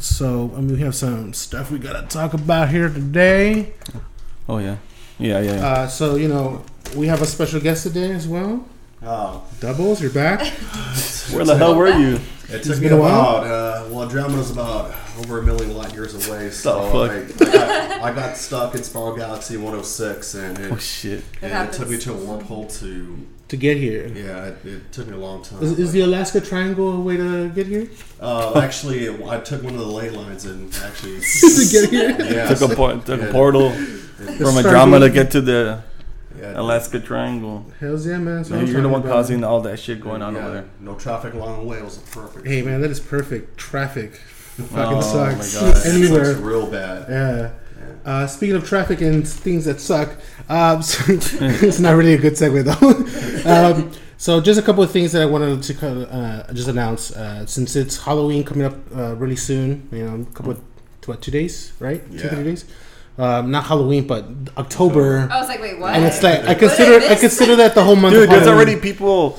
so I mean, we have some stuff we gotta talk about here today. Oh yeah, yeah, yeah. yeah. Uh, so you know, we have a special guest today as well. Oh, Doubles, you're back. Where the hell were you? it took me a while? about, uh, well, Andromeda's about over a million light years away, so fuck? I, I, got, I got stuck in Spiral Galaxy 106, and it, Oh shit. and it took me to a wormhole to, to get here. yeah, it, it took me a long time. Is, is the Alaska Triangle a way to get here? uh, actually, I took one of the ley lines and actually, to get here. yeah, Took a por- took yeah. a portal from Triangle. Andromeda to get to the yeah, Alaska Triangle. Hells yeah, man. That's So I'm you're the one about. causing all that shit going on yeah, over there. No traffic along the way. It was perfect. Hey man, that is perfect. Traffic fucking Oh, sucks my God. It anywhere. sucks real bad. Yeah. Uh, speaking of traffic and things that suck, um, so, it's not really a good segue though. um, so just a couple of things that I wanted to uh, just announce uh, since it's Halloween coming up uh, really soon. You know, a couple of what two days, right? Two three days. Um, not Halloween, but October. I was like, wait, what? And it's like I consider I I consider that the whole month. Dude, of there's already people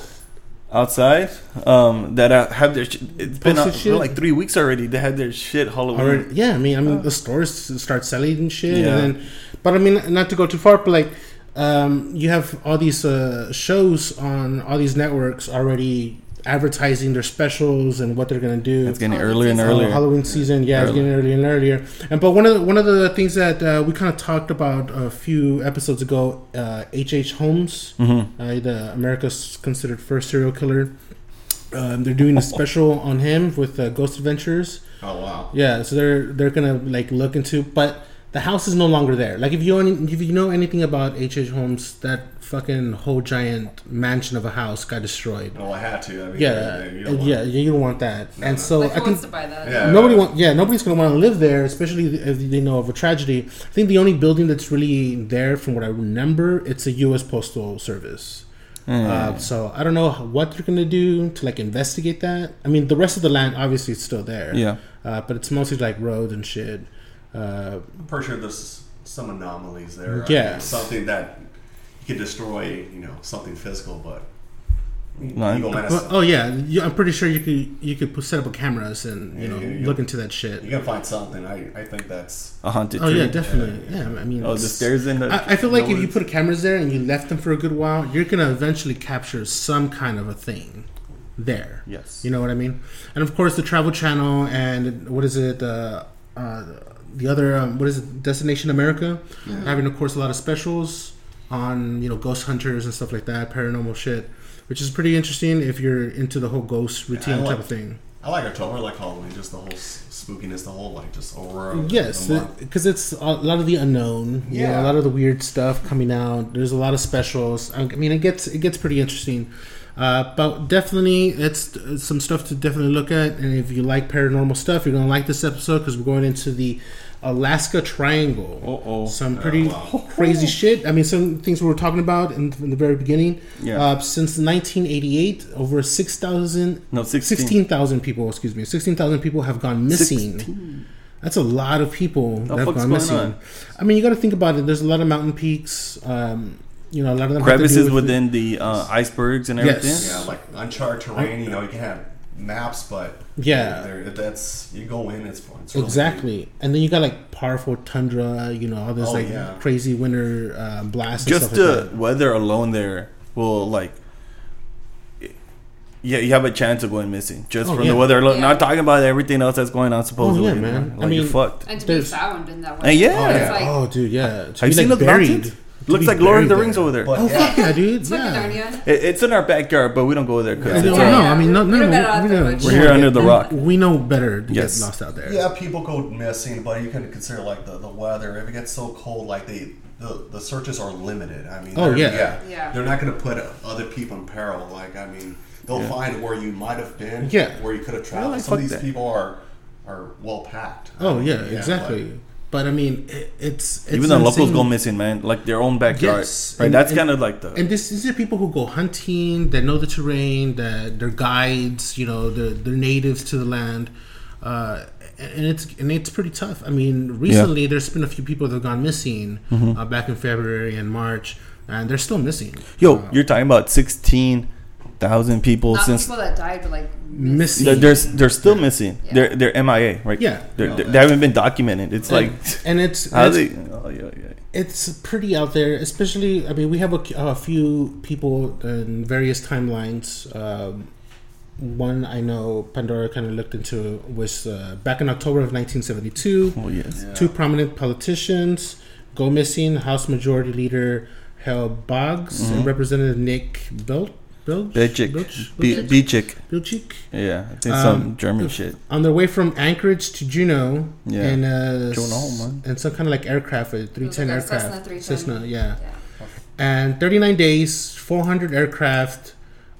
outside um, that uh, have their. Sh- it's been out shit? like three weeks already. They had their shit Halloween. Already, yeah, I mean, I mean, the stores start selling and shit, Yeah. and then, but I mean, not to go too far, but like, um, you have all these uh, shows on all these networks already advertising their specials and what they're gonna do. It's getting earlier and it's Uh, earlier. Halloween season, yeah, it's getting earlier and earlier. And but one of the, one of the things that uh, we kind of talked about a few episodes ago, uh, H. H. Holmes, Mm-hmm. uh, the America's considered first serial killer. Um, they're doing a special on him with uh, Ghost Adventures. Oh wow. Yeah, so they're they're gonna like look into, but the house is no longer there. Like if you any, if you know anything about H. H. Holmes, that fucking whole giant mansion of a house got destroyed. Oh, I had to. I mean, Yeah, you don't want- yeah, you don't want that. and so like, I who can. wants to buy that? Yeah. Nobody want, yeah, nobody's gonna want to live there, especially if they know of a tragedy. I think the only building that's really there, from what I remember, it's a U.S. Postal Service. Uh, so I don't know what they're gonna do to like investigate that. I mean, the rest of the land obviously is still there. Yeah. uh, but it's mostly like roads and shit. Uh, I'm pretty sure there's some anomalies there. I Yeah. something that you could destroy, you know, something physical, but No, well, oh yeah, you, I'm pretty sure you could you could put, set up cameras and you Yeah, know yeah, yeah. look into that shit. you can find something. I, I think that's A haunted Oh tree. yeah, definitely. Yeah, I mean, Oh, the stairs in the. I, I feel like the if you put cameras there and you left them for a good while, you're gonna eventually capture some kind of a thing there. Yes. You know what I mean? And of course, the Travel Channel and what is it? Uh, uh, the other um, what is it? Destination America, having of course a lot of specials on you know ghost hunters and stuff like that, paranormal shit, which is pretty interesting if you're into the whole ghost routine type like- of thing. I like October, I like Halloween, just the whole spookiness, the whole like just aurora. Yes, because it's a lot of the unknown. You know, Yeah. a lot of the weird stuff coming out. There's a lot of specials. I mean, it gets it gets pretty interesting. Uh, but definitely, it's, it's some stuff to definitely look at. And if you like paranormal stuff, you're gonna like this episode because we're going into the Alaska Triangle. Uh-oh. Some pretty wow. crazy shit. I mean, some things we were talking about in, in the very beginning. Yeah. Uh, since 1988, over 6,000, No, 16. 16,000 people, excuse me, 16,000 people have gone missing. 16. That's a lot of people that have fuck's gone going missing. on? I mean, you got to think about it. There's a lot of mountain peaks. Um, you know, a lot of them have to do crevices with- within the uh, icebergs and everything. Yes. Yeah, like uncharted terrain. You know, you can have maps, but Yeah. there- that's you go in, it's fun. It's really Exactly, and then you got like powerful tundra. You know, all this Oh, like yeah. crazy winter uh, blasts. Just and stuff the like that. weather alone there will like. Yeah, you have a chance of going missing just Oh, from yeah. the weather alone. Yeah. Not talking about everything else that's going on supposedly. Oh, man. Like I you're mean- fucked. And to be found in that one. And yeah. It's yeah. like, Oh, dude, yeah. To Have you be, seen like, the buried. mountains? To Looks like Lord of the buried Rings there. over there. But Oh yeah, fuck yeah, dude! it's Yeah. Narnia. It, it's in our backyard, but we don't go there because don't it's know. uh, Yeah. I mean, no, We no, don't no. get out we there don't- much. We're here under the rock. We know better to Yes. get lost out there. yeah, people go missing, but you can consider like the, the weather. If it gets so cold, like they the, the searches are limited. I mean, Oh, they're- yeah. Yeah. they're not going to put other people in peril. Like I mean, they'll Yeah. find where you might have been, Yeah. where you could have traveled. like, Some of these that. people are are well packed. Oh yeah, but- exactly. But I mean, it, it's, it's Even the locals go missing, man. Like their own backyard. Yes. Right. And- That's kind of like the. And this these are people who go hunting, that know the terrain, that they're guides, you know, they're, they're natives to the land. Uh, and it's and it's pretty tough. I mean, recently there's been a few people that have gone missing Mm-hmm. uh, back in February and March, and they're still missing. Yo, Uh, you're talking about sixteen thousand people Not since people that died, but like Missing. they're, they're they're still missing. Yeah. They're they're MIA, right? Yeah. They're, they're, they haven't been documented. It's like and it's how it's, they. Oh, yeah, yeah. it's pretty out there. Especially, I mean, we have a, a few people in various timelines. Um, one I know Pandora kind of looked into was uh, back in October of 1972. Oh yes. Two prominent politicians go missing. House Majority Leader Hale Boggs and Representative Nick Bel Belch Bichik. Belch- Be- Bichik. Yeah, I think Um, some German shit. on their way from Anchorage to Juneau Yeah. in uh, Juneau, man. and some kind of like aircraft, a 310 like a Cessna aircraft, 310. Cessna, yeah. Yeah. And 39 days, 400 aircraft.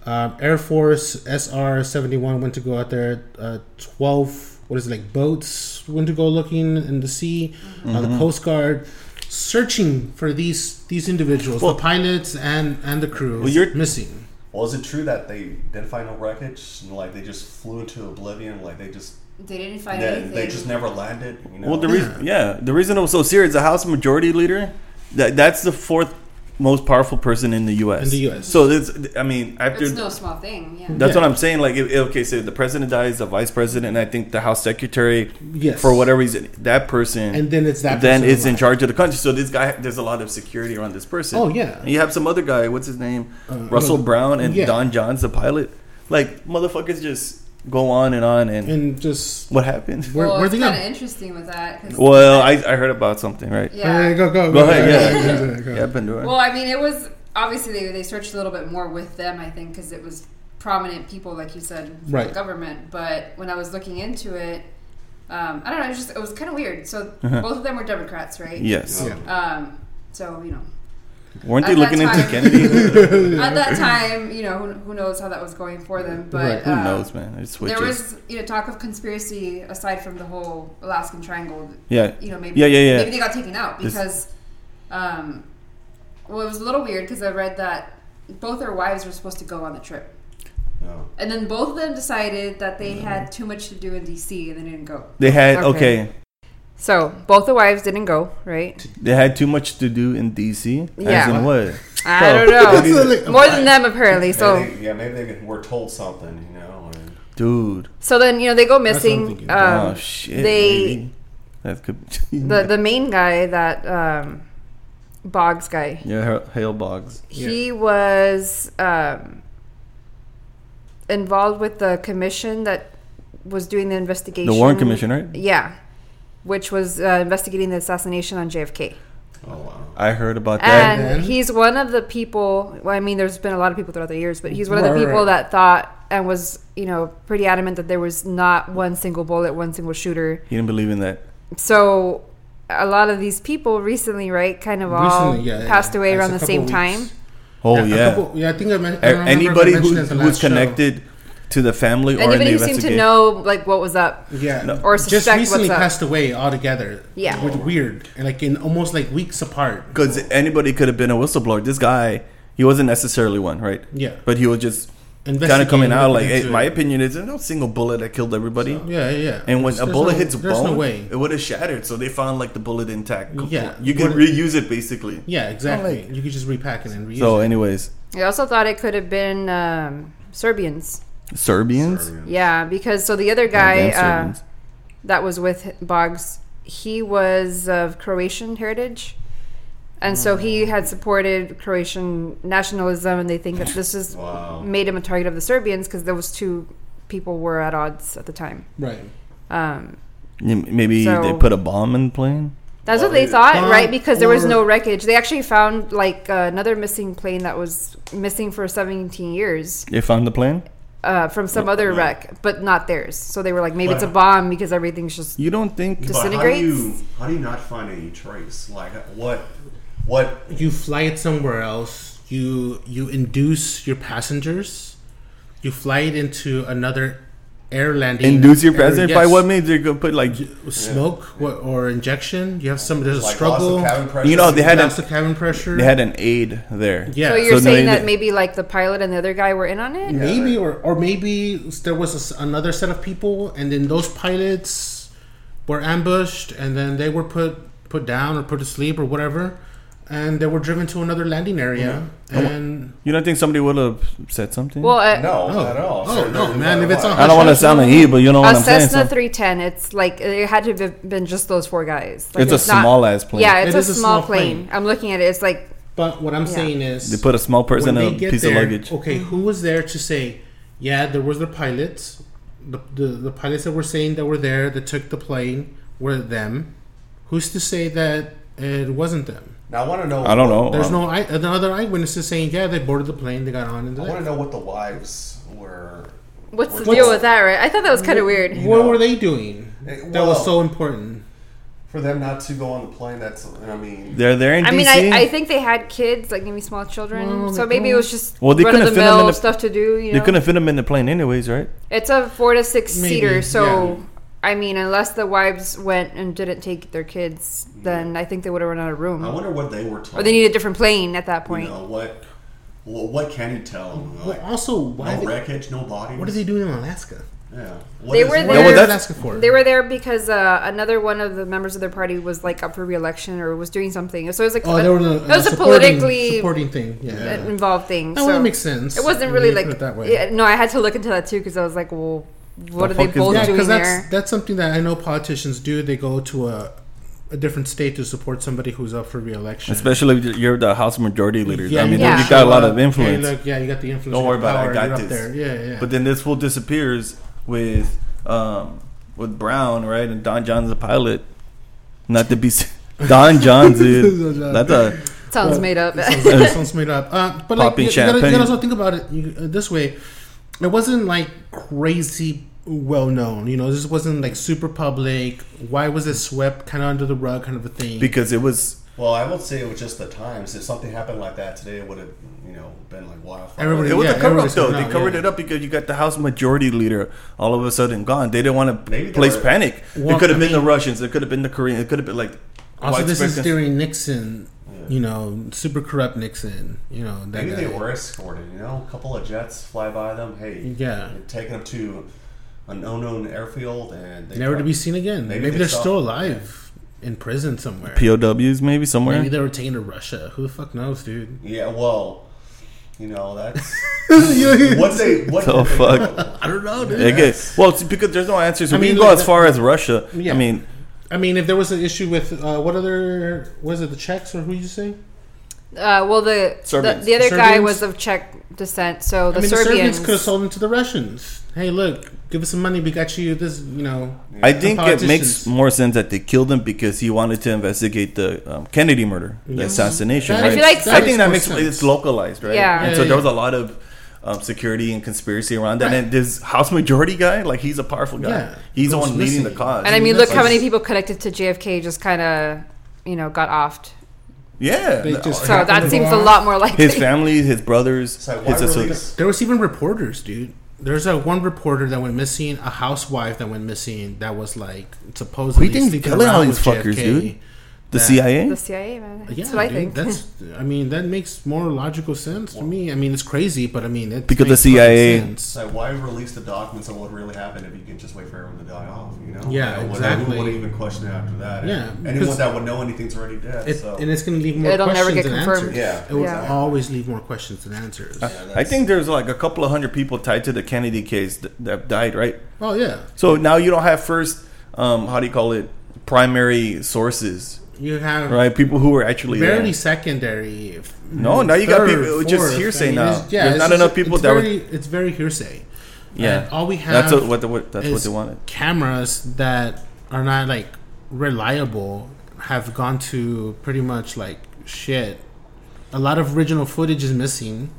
Um, Air Force SR 71 went to go out there. Uh, 12, what is it, like boats went to go looking in the sea. Uh, Mm-hmm. the Coast Guard searching for these these individuals, Well- the pilots and and the crew Well, you're- missing. Well, is it true that they didn't find no wreckage? And, like they just flew into oblivion? Like they just They didn't find they, anything. they just never landed? You know? Well, the reason, yeah, the reason it was so serious, the House Majority Leader, that that's the fourth most powerful person in the U.S. In the US. So this, I mean, after It's no small thing. Yeah. that's Yeah. what I'm saying. Like, if, okay, so the president dies, the vice president, and I think the House Secretary, Yes. for whatever reason, that person, And then it's that. then it's in charge of the country. So this guy, there's a lot of security around this person. Oh, yeah. And you have some other guy. What's his name? Uh, Russell no, Brown and yeah. Don Johns, the pilot. Like motherfuckers just go on and on. And, And just what happened? where, well, where it's they kind of interesting with that. 'cause- Well, I, I heard about something, right? yeah. Hey, go go Go ahead, yeah. go, go. Yeah, Pandora. Well, I mean, it was obviously they, they searched a little bit more with them, I think, because it was prominent people, like you said, from Right. the government. But when I was looking into it, um, I don't know, it was just it was kind of weird. So Uh-huh. both of them were Democrats, right? yes. Yeah. Um, so you know, Weren't they At that looking into Kennedy? at that time, you know, who, who knows how that was going for them? But Right. Who uh, knows, man? It switches. There was you know talk of conspiracy aside from the whole Alaskan Triangle. yeah. You know, maybe Yeah, yeah, yeah. maybe they got taken out This- because, um, well, it was a little weird because I read that both their wives were supposed to go on the trip, No. and then both of them decided that they Mm-hmm. had too much to do in DC and they didn't go. They had Okay. okay. So both the wives didn't go, right? They had too much to do in DC. Yeah. As in what? I Oh. don't know. More than them apparently. So. Maybe they- yeah, maybe they were told something, you know. And Dude. So then you know they go That's what I'm missing. Um, oh shit. they- That could the the main guy that um, Boggs guy. Yeah, Hale Boggs. He was um, involved with the commission that was doing the investigation. The Warren Commission, right? Yeah, which was uh, investigating the assassination on JFK. oh wow. I heard about that. And then? he's one of the people. Well, I mean, there's been a lot of people throughout the years, but he's one of the Right, right, people right. that thought and was, you know, pretty adamant that there was not one single bullet, one single shooter. He didn't believe in that. So a lot of these people recently, right, kind of all yeah, passed yeah. away That's around the same weeks. time. Oh a yeah. couple- yeah, I think I, meant, A- I don't remember I Anybody who, it in the who was last show. Connected to the family or in Anybody the who seemed to know like what was up. Yeah, No. Or just suspect recently what's up. passed away altogether. Yeah. which weird and like in almost like weeks apart. Because anybody could have been a whistleblower. This guy, he wasn't necessarily one, right? Yeah, But he was just kind of Investigating, coming out like, looking hey, into my it. opinion is there's no single bullet that killed everybody. Yeah, yeah, yeah. And when There's a bullet no- hits there's bone, no way. it would have shattered. So they found like the bullet intact. Yeah. you can What- reuse it basically. Yeah, exactly. like- you could just repack it and reuse So, it. anyways, I also thought it could have been um, Serbians. Serbians. Serbians. Yeah, because so the other guy uh, that was with Boggs, he was of Croatian heritage. And so he had supported Croatian nationalism, and they think that this is Wow. made him a target of the Serbians because those two people were at odds at the time. Right. Um, Maybe So- they put a bomb in the plane. That's what they thought, Uh, right? Because there was no wreckage. They actually found like uh, another missing plane that was missing for 17 years They found the plane. Uh, from some other yeah. wreck, but not theirs. So they were like, maybe it's a bomb because everything's just. You don't think? But how do you how do you not find any trace? Like what what You fly it somewhere else. You you induce your passengers. You fly it into another air landing. Induce your air- president yes. by what means they're gonna put like Smoke what, or injection. You have some. There's a Like struggle. loss of cabin pressure. You know, they had Loss a- of cabin pressure. they had an aide there. yeah. So you're So saying they- that maybe like the pilot and the other guy were in on it? maybe or or maybe there was a s another set of people, and then those pilots were ambushed, and then they were put put down or put to sleep or whatever, and they were driven to another landing area. And You don't think somebody would have said something? Well, uh, No, Oh. at all. Oh, no, no man, if it's on- I don't want to sound naive, but you know what a I'm saying. Cessna So- 310. It's like it had to have been just those four guys. Like, It's a small-ass plane. Yeah, it's It a is a small, small plane. plane. I'm looking at it. It's like but what I'm Yeah. saying is, they put a small person in a piece there, of luggage. Okay, who was there to say, yeah, there was the pilots, the, the the pilots that were saying that were there that took the plane were them. Who's to say that it wasn't them? Now I want to know. I don't know. There's Um, no eye, another eyewitnesses saying, yeah, they boarded the plane, they got on, and I want to know what the wives were. what's the deal with that, right? I thought that was kind of weird. You What know. were they doing? Eh, that was so important. For them not to go on the plane, that's. I mean. They're there in I mean, I, I think they had kids, like maybe small children. Well, so they- maybe it was just Well, they couldn't the fit 'em in the- stuff to do. You they couldn't fit them in the plane anyways, right? it's a four to six Maybe, seater. So yeah. I mean, unless the wives went and didn't take their kids, then I think they would have run out of room, I wonder what they were told. or they need a different plane at that You point. know what? Well, what can you tell them? Well, also, why no they, wreckage, no bodies. what are they doing in Alaska? Yeah. What They is- were there- What well, is that's- Alaska for? They were there because uh, another one of the members of their party was like up for re-election or was doing something. So it was like oh, a, they were the, it was a supporting, politically supporting thing. Yeah, involved thing. Oh, so that makes sense. It wasn't really like it that way. yeah, no. I had to look into that too because I was like, well, what The are they fuck is both? Yeah, doing because that's there? that's something that I know politicians do. They go to a a different state to support somebody who's up for re-election. Especially if you're the House Majority Leader. I mean, Yeah. you got a lot of influence. Hey, look, yeah, you got the influence. Don't worry about it, I got you're this. Up there. Yeah, yeah. But then this fool disappears with um, with Brown, right? And Don John's a pilot. Not to be Don John, dude. That's a Sounds made up. sounds, sounds made up. Uh, but like, you, you, gotta, you gotta also think about it you, uh, this way. It wasn't like crazy well known. You know, this wasn't like super public. Why was it swept kind of under the rug, kind of a thing? because it was Well, I would say it was just the times. If something happened like that today, it would have, you know, been like wildfire. Everybody- it was Yeah, a cover up though. coming They out, covered yeah. it up because you got the House Majority Leader all of a sudden gone. They didn't want to they place were- panic. Well, it could have I been the Russians. It could have been the Koreans. It could have been like also, this is widespread- during Nixon. You know, super corrupt Nixon. You know, that Maybe guy. they were escorted. You know, a couple of jets fly by them. Hey, Yeah. you're taking them to an unknown airfield, and they never to be seen again. Maybe Maybe, they they're saw- still alive in prison somewhere. POWs maybe somewhere. Maybe they were taken to Russia. Who the fuck knows, dude? Yeah, well, you know that's what they what the fuck? I don't know, dude. Okay. Well, it's because there's no answers. So I we mean, can go like as far as Russia. Yeah. I mean, I mean, if there was an issue with uh, what other was it the Czechs or who you say? Uh, well, the, the the other guy was of Czech descent, so the I mean, the Serbians. Serbians could have sold them to the Russians. Hey, look, give us some money. We got you this. You know, I think it makes more sense that they killed him because he wanted to investigate the um, Kennedy murder, the assassination. That- Right? I feel like I think that makes sense. it's localized, right? Yeah. And Yeah, so yeah. there was a lot of um, security and conspiracy around that. And this House Majority guy, like he's a powerful guy. Yeah. He's the one leading the cause. and I mean, look how many people connected to JFK just kind of, you know, got offed. yeah. They just- So that seems go a lot more likely. his family, his brothers, like, his associates. There was even reporters, dude. There's a one reporter that went missing, a housewife that went missing. That was like supposedly Who do you think's sleeping killing all these fuckers, JFK. dude? The That- CIA. the CIA, man. That's Yeah, what I dude, think. That's. I mean, that makes more logical sense to me. I mean, it's crazy, but I mean, it Because the makes perfect CIA sense. Like why release the documents on what really happened if you can just wait for everyone to die off? You know? Yeah, You know, exactly. Who would even question it after that? Yeah, anyone that would know anything's already dead. It, so and it's going to leave more It'll never questions get than confirmed. answers. Yeah. it will Yeah. always leave more questions than answers. Yeah, I think there's like a couple of hundred people tied to the Kennedy case that, that died, right? oh yeah, So now you don't have first, um, how do you call it, primary sources, you have right? People who were actually barely there. secondary. f- No, now you got third, people- it's just fourth. hearsay now. Yeah, There's it's not just- enough people it's that were- very, It's very hearsay. Yeah, And all we have. that's what, what, the, what that's what is they wanted. Cameras that are not like reliable have gone to pretty much like shit. A lot of original footage is missing.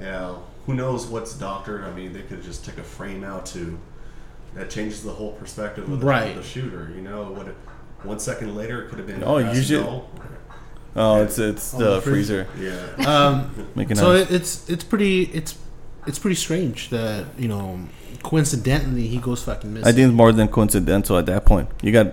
Yeah, who knows what's doctored? I mean, they could just take a frame out to that changes the whole perspective of the, Right. of the shooter. You know, what? If, one second later, it could have been. Oh, usually- no. Oh, it's it's the the freezer. freezer Yeah. Um, making so noise. it, it's it's pretty it's it's pretty strange that you know coincidentally he goes fucking missing. I think it's more than coincidental at that point. You got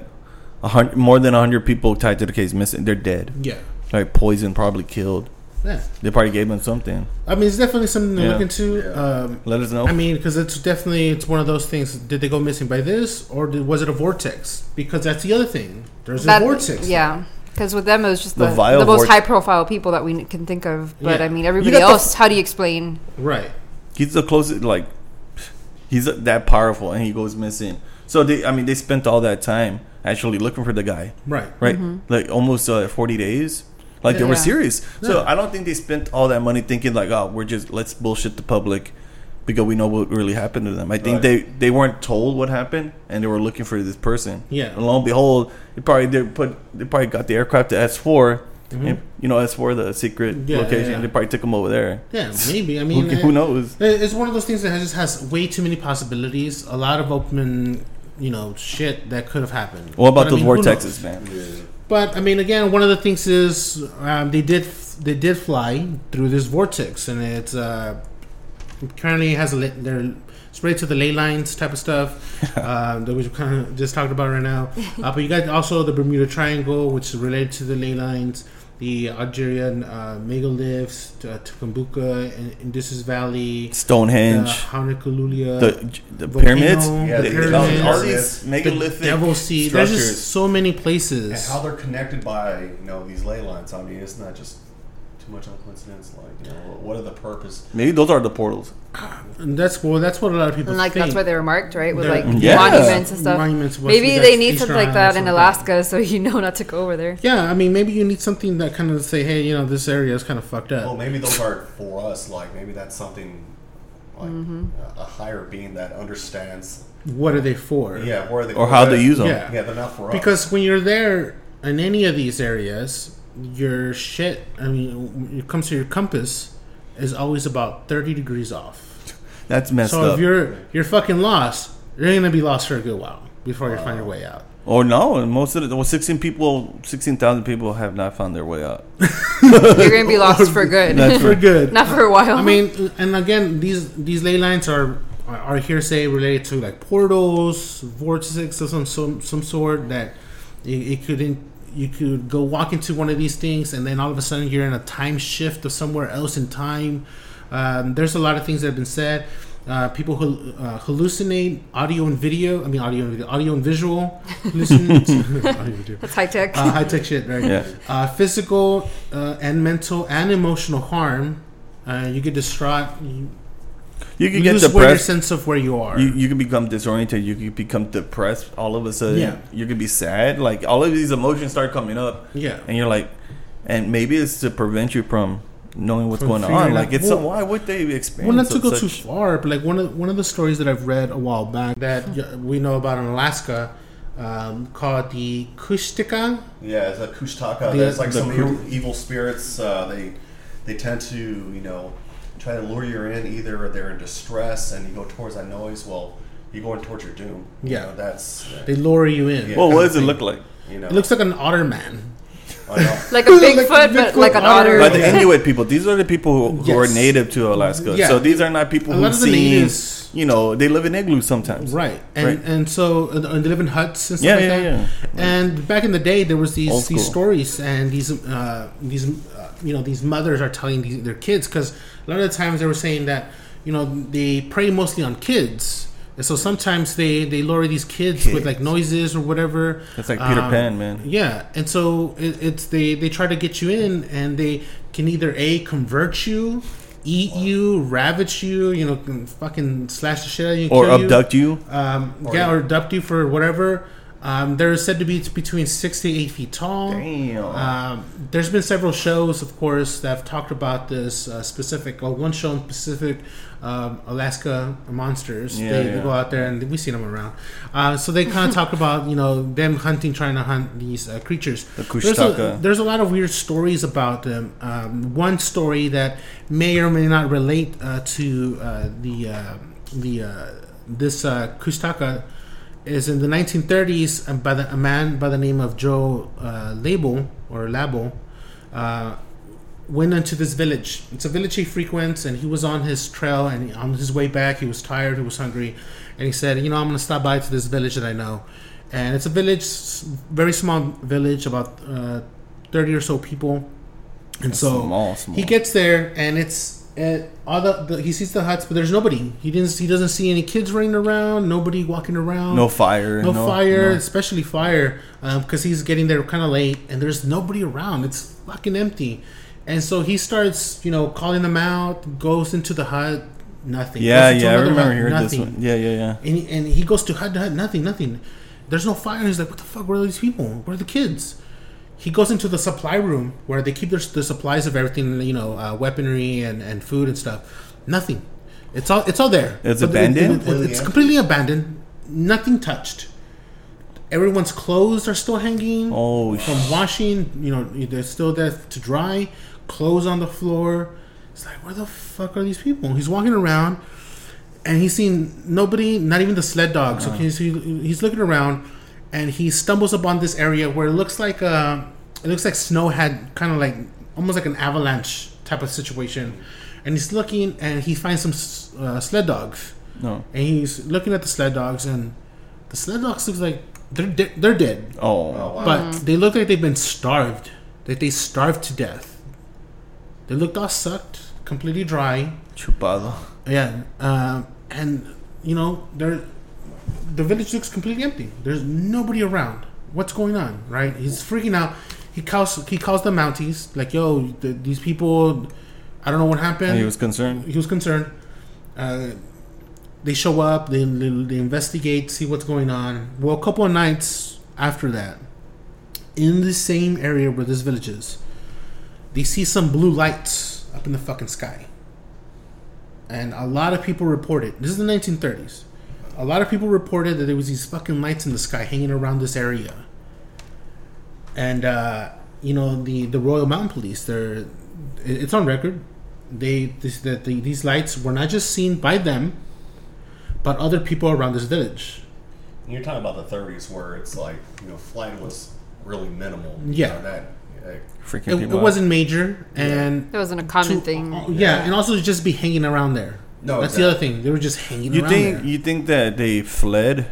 a hundred, more than hundred people tied to the case missing. They're dead. yeah, Like poison, probably killed. Yeah. They probably gave them something. I mean, it's definitely something to Yeah. look into. Yeah. Um, Let us know. I mean, because it's definitely it's one of those things. Did they go missing by this, or did, was it a vortex? Because that's the other thing. There's That- a vortex. Yeah. Because with them, it was just The the, the most vortex. high profile people that we can think of. But Yeah. I mean, everybody got the else, how do you explain? Right. he's the closest. Like he's that powerful, and he goes missing. So they, I mean, they spent all that time actually looking for the guy, Right. right? Like almost uh, forty days. Like they were Yeah. serious. So I don't think they spent all that money thinking like, oh, we're just let's bullshit the public because we know what really happened to them. I think Right. they they weren't told what happened, and they were looking for this person. Yeah. And lo and behold, they probably they put they probably got the aircraft to S 4 Mhm. and you know S four the secret Yeah, yeah, location. yeah. They probably took them over there. Yeah. Maybe. I mean, who uh, knows? It's one of those things that has, just has way too many possibilities. A lot of open, you know, shit that could have happened. What about But, I mean, vortexes, knows? man? But I mean, again, one of the things is um, they did they did fly through this vortex, and it's uh, currently has a they're to the ley lines type of stuff um, that we kind of just talked about right now. Uh, but you got also the Bermuda Triangle, which is related to the ley lines. The Algerian uh, megaliths, uh, Tucumbuca, and Indus Valley, the Stonehenge, Haunakululia, the the pyramids, Yeah, the the pyramids, all pyramids, these the Devil Sea. There's just so many places, And places. how they're connected by you know these ley lines. I mean, it's not just too much of a coincidence. Like you know, what are the purpose? Maybe those are the portals. And that's well, that's what a lot of people And like think. that's why they were marked, right? With They're- like Yeah. monuments and stuff. Monuments, Maybe that's they need something like that in something. Alaska, so you know not to go over there. Yeah, I mean, maybe you need something that kind of say, hey, you know, this area is kind of fucked up. Well, maybe those aren't for us. Like maybe that's something like Mm-hmm. a, a higher being that understands. what are they for? Yeah, where they Or how they use them. Yeah. Yeah, they're not for us. Because when you're there in any of these areas, your shit, I mean, when it comes to your compass, is always about 30 degrees off. That's messed so up. if you're you're fucking lost, you're gonna be lost for a good while before you find your way out. or no, and most of the well, sixteen people, sixteen thousand people have not found their way out. You're gonna be lost for good, That's for good. not for a while. I mean, and again, these these ley lines are are hearsay related to like portals, vortices of some some, some sort that it, it could in, you could go walk into one of these things and then all of a sudden you're in a time shift of somewhere else in time. Um, there's a lot of things that have been said. Uh, people who uh, hallucinate audio and video. I mean, audio and video, audio and visual. Hallucinate. audio and video. that's high tech. Uh, high tech shit, right? Yeah. Uh, physical uh, and mental and emotional harm. Uh, you get distraught. You You can get where your sense of where you are. You, you can become disoriented. You can become depressed all of a sudden. Yeah. You can be sad. Like all of these emotions start coming up, yeah. and you're like, and maybe it's to prevent you from knowing what's going on. Like it's well- so why would they experience? Well, not to go too far, but like one of one of the stories that I've read a while back that we know about in Alaska, um, called the Kustika. Yeah, it's a kushtaka. The- There's like the some evil spirits. Uh, they they tend to you know try to lure you in. Either they're in distress and you go towards that noise. Well, you're going towards your doom. You Yeah. know, that's They lure you in. Yeah. Well, what does it look like? you know. It looks like an otter man. Like a Bigfoot, a but like an otter. otter. By the Inuit people, these are the people who, who are native to Alaska. Yeah. So these are not people A who've lot of the seen. natives- You know, they live in igloos sometimes. Right, and Right. and so uh, and they live in huts and stuff Yeah, like yeah, that. yeah. And back in the day, there was these these stories, and these uh, these uh, you know these mothers are telling these, their kids because a lot of the times they were saying that you know they prey mostly on kids, and so sometimes they they lure these kids, with like noises or whatever. It's like Peter Um, Pan, man. Yeah, and so it, it's they they try to get you in, and they can either a convert you. Eat you, ravage you, you know, can fucking slash the shit out of you, Or kill you abduct you. um, Or- yeah, or abduct you for whatever. Um, they're said to be between six to eight feet tall. Damn. Um, there's been several shows, of course, that have talked about this uh, specific. Well, one show in specific, um, Alaska monsters. Yeah, they, they go out there and we've seen them around. Uh, so they kind of talk about you know them hunting, trying to hunt these uh, creatures. The There's a, there's a lot of weird stories about them. Um, one story that may or may not relate uh, to uh, the uh, the uh, this uh, Kushtaka is in the 1930s uh, by the, a man by the name of Joe uh, Label or Labelle uh, went into this village. It's a village he frequents, and he was on his trail. And on his way back, he was tired, he was hungry, and he said, "You know, I'm going to stop by to this village that I know." And it's a village, very small village, about uh, thirty or so people. And so Small, small. he gets there, and it's uh, all the, the he sees the huts, but there's nobody. He didn't. He doesn't see any kids running around. Nobody walking around. no fire. No, fire, no- especially fire, because he's getting there kind of late, and there's nobody around. It's fucking empty, and so he starts, you know, calling them out. Goes into the hut, nothing. Yeah, yeah. I remember hut, hearing this one. Yeah, yeah, yeah. And he, and he goes to hut to hut, nothing, nothing. There's no fire. And he's like, what the fuck? Where are these people? Where are the kids? He goes into the supply room where they keep their the supplies of everything, you know, uh, weaponry and, and food and stuff. Nothing. It's all it's all there. It's But abandoned? it- it- it's completely abandoned. Nothing touched. Everyone's clothes are still hanging Oh, from sh- washing. You know, they're still there to dry. Clothes on the floor. It's like, where the fuck are these people? He's walking around, and he's seen nobody, not even the sled dogs. Okay, so he's, he's looking around, and he stumbles upon this area where it looks like uh, it looks like snow had kind of like almost like an avalanche type of situation. And he's looking, and he finds some uh, sled dogs, no. and he's looking at the sled dogs, and the sled dogs looks like they're de- they're dead Oh, Oh, wow. but they look like they've been starved. That they starved to death. They looked all sucked, completely dry. chupado. Yeah, um, and you know they're the village looks completely empty. There's nobody around. What's going on? Right? He's freaking out. He calls he calls the Mounties like, "Yo, th these people, I don't know what happened." And he was concerned. he was concerned. Uh, they show up, they, they, they investigate, see what's going on. Well, a couple of nights after that, in the same area where this village is, they see some blue lights up in the fucking sky. And a lot of people reported, this is the 1930s, a lot of people reported that there was these fucking lights in the sky hanging around this area. And, uh, you know, the, the Royal Mounted Police, they're, it's on record they this, that the, these lights were not just seen by them, but other people around this village. You're talking about the 30s where it's like, you know, flight was really minimal. Yeah. know, that, Freaking It, people. it wasn't major, and It wasn't a common to- thing. uh, yeah, and also just be hanging around there. No, that's the other thing. They were just hanging You around think there. you think that they fled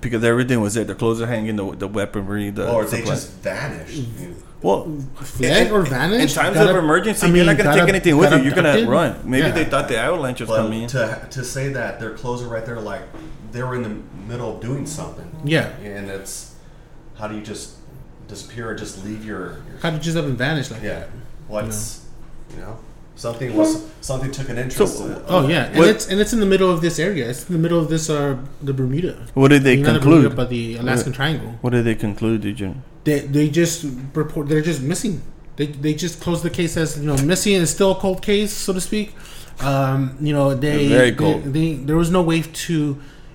because everything was there? The clothes are hanging, the, the weaponry, the or they supplies. just vanished. Well. Fled in- or vanished. In times Got of ab- emergency, I you're not gonna take ab- anything with you. You're gonna run. Maybe Yeah. they thought the avalanche was But coming. to, to say that their clothes are right there, like they were in the middle of doing something. Yeah. And it's, how do you just disappear or just leave your, your How did you just up and vanish like yeah. that? What's, you know, something was, something took an interest So- in it. Oh yeah, and What- it's and it's in the middle of this area. It's in the middle of this uh the Bermuda. what did they I mean, not the conclude? Bermuda, but the Alaskan Triangle. What did they conclude, did you? They they just report they're just missing. They they just closed the case as you know missing and still a cold case, so to speak. Um, you know they, Very they- cold. They, there was no way to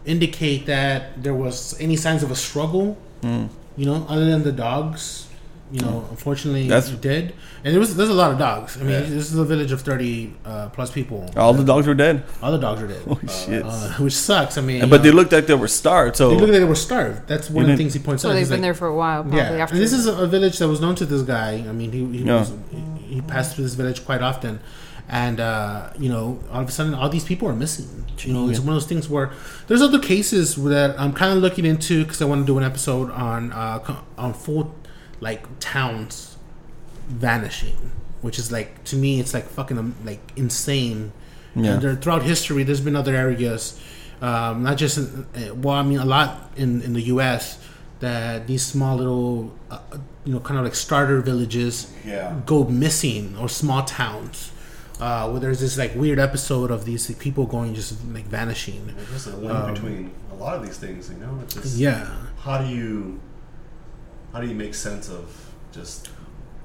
indicate that there was any signs of a struggle. Mm. You know, other than the dogs. You know, unfortunately, That's- dead. And there was there's a lot of dogs. I mean, Yeah. this is a village of thirty uh, plus people. All the dogs were dead. All the dogs were dead, Holy shit! uh, which sucks. I mean, And- but they uh, looked like they were starved. So they looked like they were starved. That's one of the things he points So out. So they've He's been like, there for a while, probably yeah, after. and this is a, a village that was known to this guy. I mean, he he, Yeah. was, he, he passed through this village quite often, and uh, you know, all of a sudden, all these people are missing. You know, it's one of those things where there's other cases that I'm kind of looking into because I want to do an episode on uh, on full like towns vanishing, which is like to me, it's like fucking um, like insane. Yeah. And there, throughout history, there's been other areas, um, not just in, uh, well, I mean, a lot in in the U.S. that these small little, uh, you know, kind of like starter villages Yeah. go missing or small towns. Uh, where there's this like weird episode of these people going just like vanishing. There's a link between a lot of these things, you know. It's just, Um, Yeah, How do you, how do you make sense of just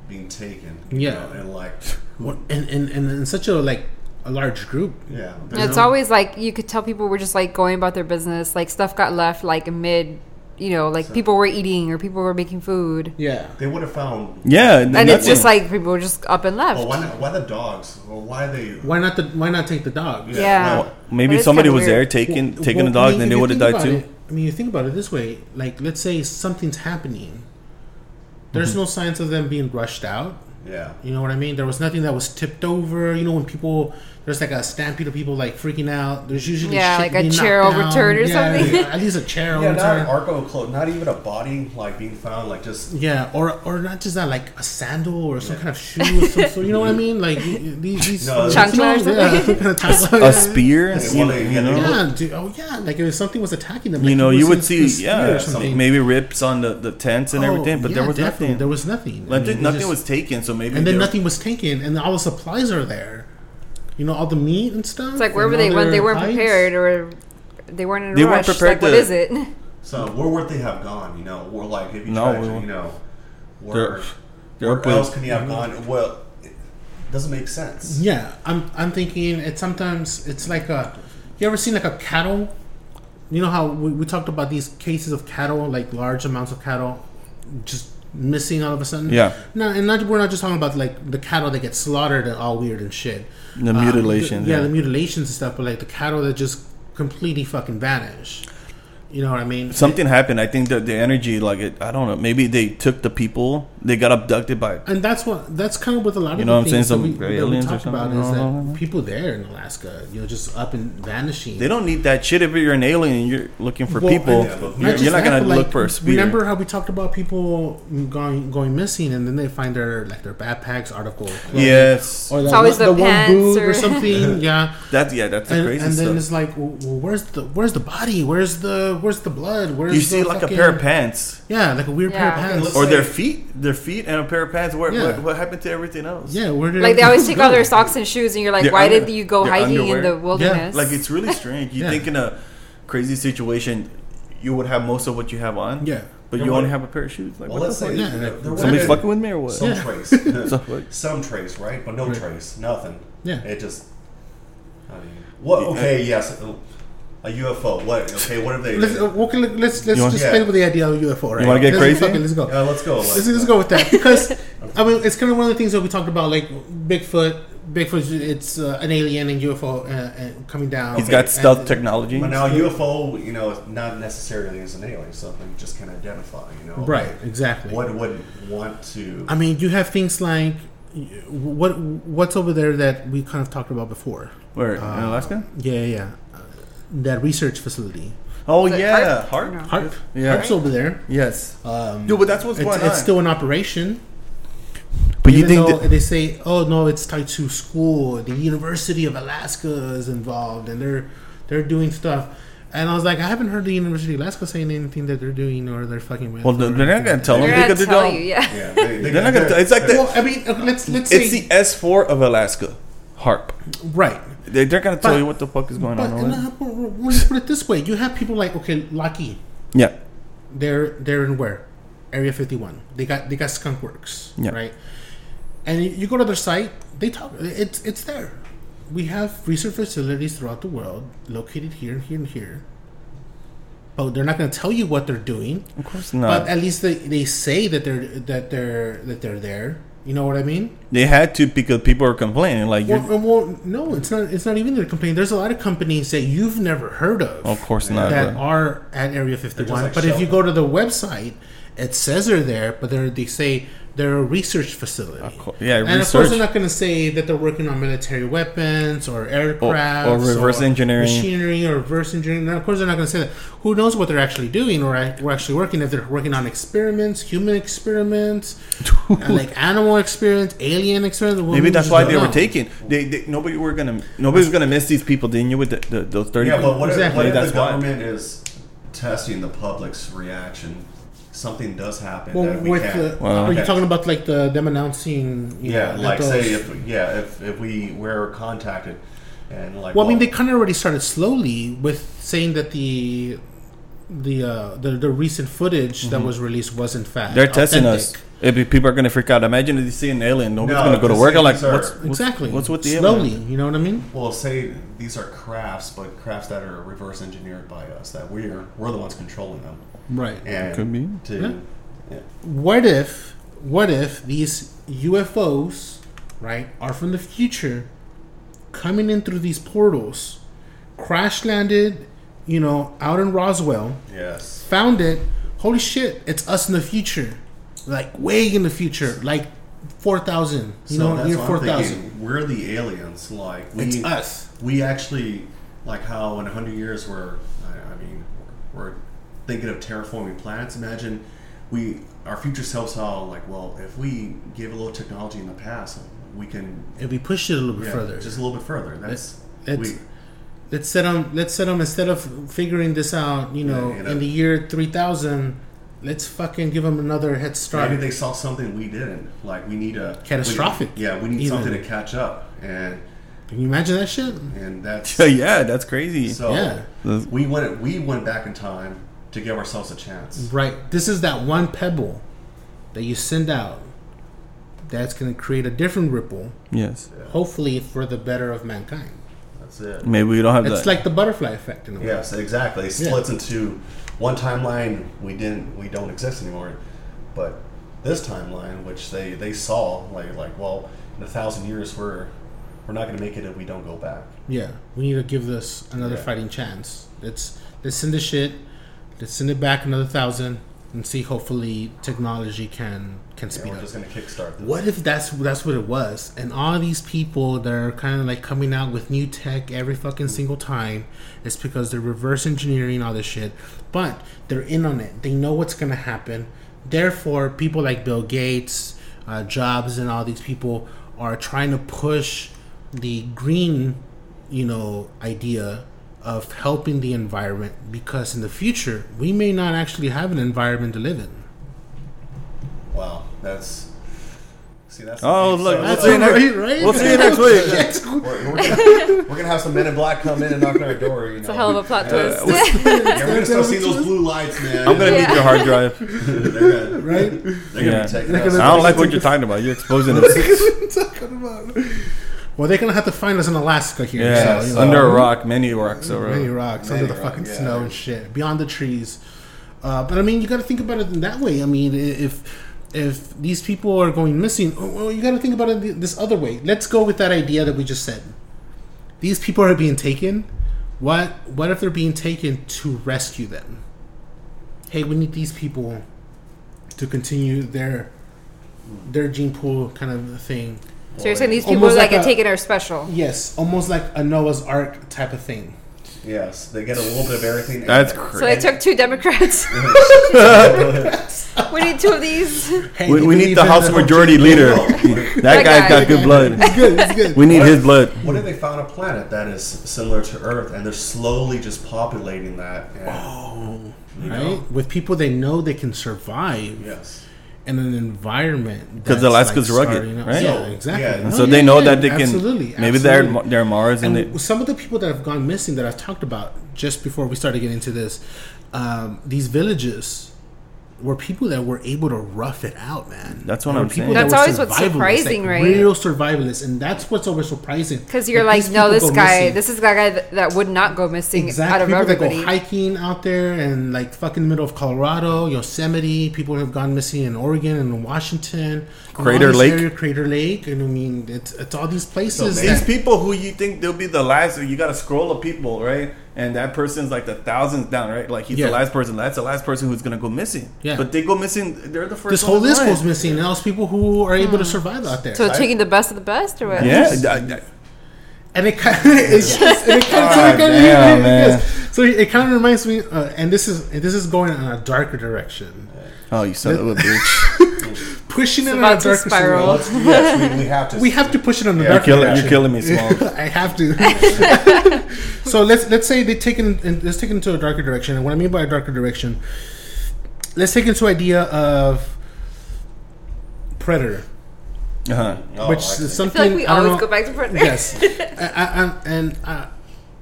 being taken? you Yeah. know, and like, What- and, and and in such a like a large group. yeah. it's know? always like you could tell people were just like going about their business. Like stuff got left like mid, you know, like So- people were eating or people were making food, Yeah, They would have found. yeah, and it's just like people were just up and left. Well, why, not, why the dogs? Well, why they? why not the why not take the dog? Yeah. well, maybe somebody kinda was there taking Well, taking well, the I mean, and if they would have died too. it- I mean, you think about it this way: like, let's say something's happening. There's Mm-hmm. no signs of them being rushed out. Yeah. You know what I mean? There was nothing that was tipped over. You know when people there's like a stampede of people like freaking out. There's usually Yeah, shit like a chair knocked overturned or Yeah, something. yeah, at least a chair Yeah, not an overturned. Arco not even a body like being found, like just Yeah, or or not just that, like a sandal or some kind of shoe or some sort. You know what I mean? Like these, these No, you Chancla or something? Yeah, some kind of chancla. a spear. Yeah, you, know, Yeah, dude, oh yeah, like if something was attacking them. you know, you would a- a see, yeah, or something. maybe rips on the, the tents and Oh, everything, but there was definitely. nothing. There was nothing. I Nothing, mean, nothing just- was taken, so maybe and then nothing was taken, and all the supplies are there. You know, all the meat and stuff. It's like where were they all when they weren't hides. prepared or they weren't in a They weren't prepared like, to- is it? so where would they have gone? You know, or like if you No, tried we to, you know, They're- where, they're where else can you have gone? Well, it doesn't make sense. Yeah, I'm I'm thinking it's sometimes it's like a. You ever seen like a cattle? You know how we, we talked about these cases of cattle, like large amounts of cattle, just missing all of a sudden. Yeah. No, and not, we're not just talking about like the cattle that get slaughtered and all weird and shit. The Um, mutilations, the- yeah, yeah. the mutilations and stuff, but like the cattle that just completely fucking vanish. You know what I mean? something happened. I think that the energy, like it, I don't know. Maybe they took the people. They got abducted by. and that's what that's kind of with a lot of You know what I'm saying? that Some we, that we aliens or talked about is that no, no. people there in Alaska, you know, just up and vanishing. They don't need that shit. If you're an alien and you're looking for Well, people, Yeah, you're, just you're not gonna like, look for a spear. Remember how we talked about people going going missing, and then they find their like their backpacks, article. of clothing, Yes, or that It's always the the one pants boob or, or- something. yeah, that's yeah, that's the and, crazy and then stuff. it's like, well, well, where's the where's the body? Where's the where's the blood? Where's you the see like fucking- a pair of pants, Yeah, like a weird pair of pants. Or their feet, their feet, and a pair of pants. Where, Yeah. what, what happened to everything else? yeah, where did Like they always everything take off go? their socks and shoes, and you're like, Their why under- did you go their hiking in the wilderness? like it's really strange. You Yeah. think in a crazy situation, you would have most of what you have on, Yeah, but Yeah, you only have a pair of shoes. Like, Well, what let's the say fuck? Yeah, there, like, there Somebody's fucking with me or what? some Yeah. trace, some trace, right? But no Right. trace, nothing. yeah. It just, I mean, what? Okay, yes, a UFO. What? Okay, what are they? Let's uh, okay, let- let's let's You want- just Yeah. play with the idea of UFO. Right? You wanna get Let's crazy? fucking- let's go. yeah, let's go. Let's, let's go with that because I mean it's kind of one of the things that we talked about, like Bigfoot. Bigfoot, it's uh, an alien and UFO uh, uh, coming down. He's Okay, got stealth and- technology. But now UFO, you know, not necessarily is an alien, something you just can identify. You know, Right, exactly. What would want to? I mean, you have things like what what's over there that we kind of talked about before. Where in Uh, Alaska? Yeah, yeah, yeah. That research facility. Oh Is yeah, HAARP? HAARP. HAARP. Yeah. HAARP's over there. Yes, Um, dude, but that's what's it's, going it's on. still in operation. but you think that, they say, oh no, it's tied to school. The University of Alaska is involved, and they're they're doing stuff. And I was like, I haven't heard the University of Alaska saying anything that they're doing or they're fucking with. Well, or they're not gonna tell they're them gonna because they tell don't. you, yeah. yeah, they, they, They're not gonna. Tell, it's like the. Well, I mean, okay, let's let's say It's the S four of Alaska, HAARP. right. They, they're gonna tell But- you what the fuck is going But on. and, over uh, but when you put it this way, you have people like okay, Lucky. Yeah, They're they're in where Area Fifty One. They got they got Skunk Works, Yeah. right? And you, you go to their site, they talk. It's it's there. We have research facilities throughout the world, located here, and here, and here. But they're not going to tell you what they're doing. of course not. But at least they, they say that they're that they're that they're there. You know what I mean? They had to because people are complaining. Like, Well, you're, well, no, it's not. It's not even the complaint. There's a lot of companies that you've never heard of. of course not. that but- are at Area 51. like but if you Sheldon. go to the website, it says they're there, but they're, they say they're a research facility. Of course- yeah, and of course they're not going to say that they're working on military weapons or aircraft or reverse engineering. machinery or reverse engineering. Now, of course, they're not going to say that. Who knows what they're actually doing or we're actually working? If they're working on experiments, human experiments, and like animal experiments, alien experiments. well, Maybe that's why don't they were taken. They, they nobody were gonna nobody's gonna miss these people. Didn't you with the, the, those thirty? Yeah, people? but what if, Exactly, what if that's the why. government is testing the public's reaction? Something does happen Well, that we with can't. the, Well, are you talking about like the them announcing? You yeah, know, like those- say if yeah if, if we were contacted and like Well, I mean, they kind of already started slowly with saying that the the uh, the, the recent footage that was released was in fact Mm-hmm. They're testing us. authentic. If people are gonna freak out. Imagine if they see an alien. Nobody's No, gonna go to work. I'm like, things are- what's, what's Exactly. What's with the slowly? alien? You know what I mean? well say these are crafts, but crafts that are reverse engineered by us that we're we're the ones controlling them Right. and Could be. to Yeah. yeah. What if what if these UFOs, right, are from the future, coming in through these portals, crash landed, you know, out in Roswell, yes found it. Holy shit! It's us in the future, like way in the future, like four thousand. You so know, that's year what four I'm thousand. thinking. We're the aliens. Like we, It's us. we actually like how in hundred years we're. I, I mean, we're thinking of terraforming planets. Imagine we our future selves saw like, well, if we give a little technology in the past, we can If we push it a little bit yeah, further, just a little bit further. That's Let's- we, let's set them. Let's set them instead of figuring this out. You know, Yeah, you know. in the year three thousand, let's fucking give them another head start. maybe they saw something we didn't. Like we need a Catastrophic, we- yeah, we need even. something to catch up, and Can you imagine that shit? and that's yeah, that's crazy. so. Yeah. We went we went back in time to give ourselves a chance. Right. This is that one pebble that you send out that's going to create a different ripple, yes, hopefully for the better of mankind. That's it. maybe we don't have It's that. like the butterfly effect in a way. Yes, exactly. It Yeah. splits into one timeline we didn't we don't exist anymore. But this timeline, which they, they saw, like like, well, in a thousand years we're we're not gonna make it if we don't go back. Yeah, we need to give this another Yeah. fighting chance. Let's let's send the shit. Let's send it back another thousand and see. Hopefully, technology can can Yeah, speed up. just gonna kickstart this. What if that's that's what it was? And all these people that are kind of like coming out with new tech every fucking single time, it's because they're reverse engineering all this shit. But they're in on it. They know what's gonna happen. Therefore, people like Bill Gates, uh, Jobs, and all these people are trying to push the green, you know, idea of helping the environment because in the future we may not actually have an environment to live in. Wow, that's see that's Oh, so- look, so- we'll see you next- right, right? we'll see you next week. We're, we're, gonna, we're gonna have some men in black come in and knock on our door. You know, It's a hell of a plot Yeah, twist. Yeah, we're gonna start seeing those blue lights, man. I'm gonna Yeah. need your hard drive. they're gonna, right? they're gonna Yeah. be taking us. gonna- I don't like what you're talking about. You're exposing us. talking about? Well, they're gonna have to find us in Alaska here. Yeah, so, you know, under a rock, many rocks. So many rocks, Many under the rock, fucking yeah. snow and shit, beyond the trees. Uh, but I mean, you got to think about it in that way. I mean, if if these people are going missing, oh, well, you got to think about it this other way. Let's go with that idea that we just said. These people are being taken. What what if they're being taken to rescue them? Hey, we need these people to continue their their gene pool kind of thing. So you're saying these people Almost that like get a- taken are special? Yes, almost like a Noah's Ark type of thing. Yes, they get a little bit of everything. That's And- crazy. So they took two Democrats. we need two of these. Hey, We, we need the House whole Majority Leader. That That guy's guy. got good blood. It's good. It's good. We need What his if- blood. What if they found a planet that is similar to Earth and they're slowly just populating that? And, Oh, you right? know? With people they know they can survive Yes. In an environment 'Cause that's, Alaska's rugged, starting out- right? Yeah, So, exactly. yeah, Oh, so yeah, they know yeah, that they can. absolutely, Maybe they're they're Mars and, And they, some of the people that have gone missing that I've talked about just before we started getting into this, um, these villages were people that were able to rough it out, man. That's what They were I'm people saying. that That's were always what's survivalists, surprising, like right? Real survivalists, and that's what's always surprising. Because you're That like, no, this guy, missing. this is the guy that, that would not go missing Exactly. out of people everybody. that go hiking out there and like fucking middle of Colorado, Yosemite. People have gone missing in Oregon and in Washington. and Crater this Lake. area, Crater Lake, and I mean it's it's all these places. So These people who you think they'll be the last, you got to scroll of people, right? And that person's like the thousands down, right? Like he's Yeah. the last person. That's the last person who's gonna go missing. Yeah. But they go missing. They're the first. this whole list line. goes missing. And those people who are able to survive out there. so taking the best of the best, or what? Yeah. I- I- and it kind of it's just and it kind of, so, kind of, man. so it kind of reminds me uh, and this is this is going in a darker direction Oh, you son of a bitch! pushing It's it in a about darker spiral. Well, direction. yes, we, we have to. we have to push it in a Yeah, You're darker killing. direction You're killing me, small. I have to. so let's let's say they take it in, let's take it into a darker direction. And what I mean by a darker direction, let's take it into idea of predator, Uh-huh. Oh, which I see. is I something feel like we I don't always know- go back to Predator. Yes, I, I, I- and uh,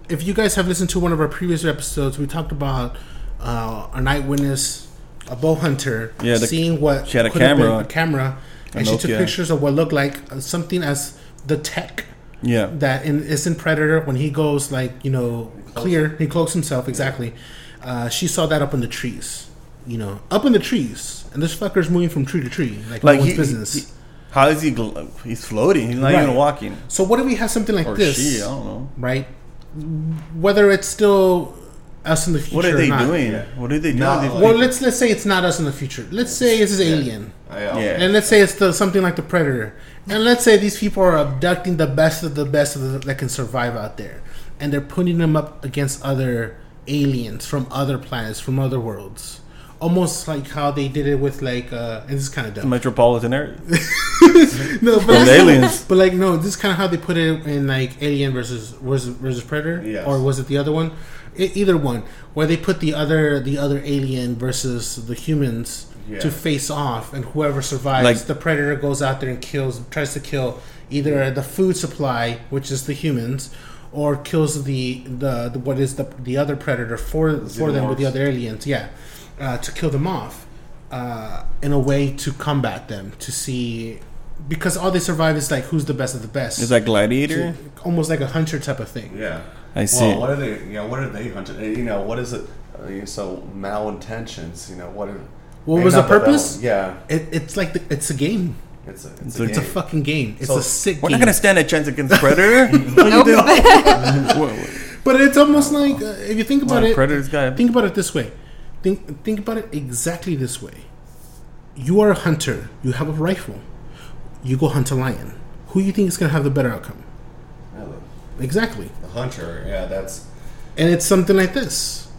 if you guys have listened to one of our previous episodes, we talked about uh, an eyewitness, a bow hunter, Yeah, the- seeing what she had a could have been camera. a camera, and she took pictures of what looked like uh, something as the tech Yeah. that in is in Predator when he goes like you know clear, he cloaks himself exactly. Uh, she saw that up in the trees, you know, up in the trees, and this fucker's moving from tree to tree like, Like no he, business. he- how is he? gl- He's floating. He's not Right. even walking. so what if we have something like Or this? she? I don't know. right? Whether it's still us in the future. What are or they not. doing? Yeah. What are they doing? No, Well, let's let's say it's not us in the future. Let's say it's an Yeah. alien, I, Yeah. and let's say it's the, something like the predator, and let's say these people are abducting the best of the best of the, that can survive out there, and they're putting them up against other aliens from other planets, from other worlds, almost like how they did it with like, uh, and this is kind of dumb. metropolitan area. No, but From aliens. But like, no, this is kind of how they put it in like Alien versus versus, versus Predator, Yes. or was it the other one? E either one, where they put the other the other alien versus the humans Yeah. to face off, and whoever survives, Like- the Predator goes out there and kills, tries to kill either the food supply, which is the humans, or kills the the, the what is the the other Predator for for them with the other aliens, yeah, uh, to kill them off. Uh, in a way to combat them, to see because all they survive is like who's the best of the best. Is that Gladiator? almost like a hunter type of thing. Yeah. I see. Well, what are they? You know, what are they hunting? Uh, You know, what is it? Uh, you- so malintentions. You know, what? Are, What was the not that purpose? Yeah, It, it's like the, it's a game. it's a it's, It's a, a- It's a fucking game. It's So- a sick We're game. not gonna stand a chance against Predator. but it's almost like uh, if you think about it. Predator's guy. Think about it this way. Think think about it exactly this way. You are a hunter. You have a rifle. You go hunt a lion. Who do you think is gonna have the better outcome? Exactly. the hunter. Yeah, that's. And it's something like this.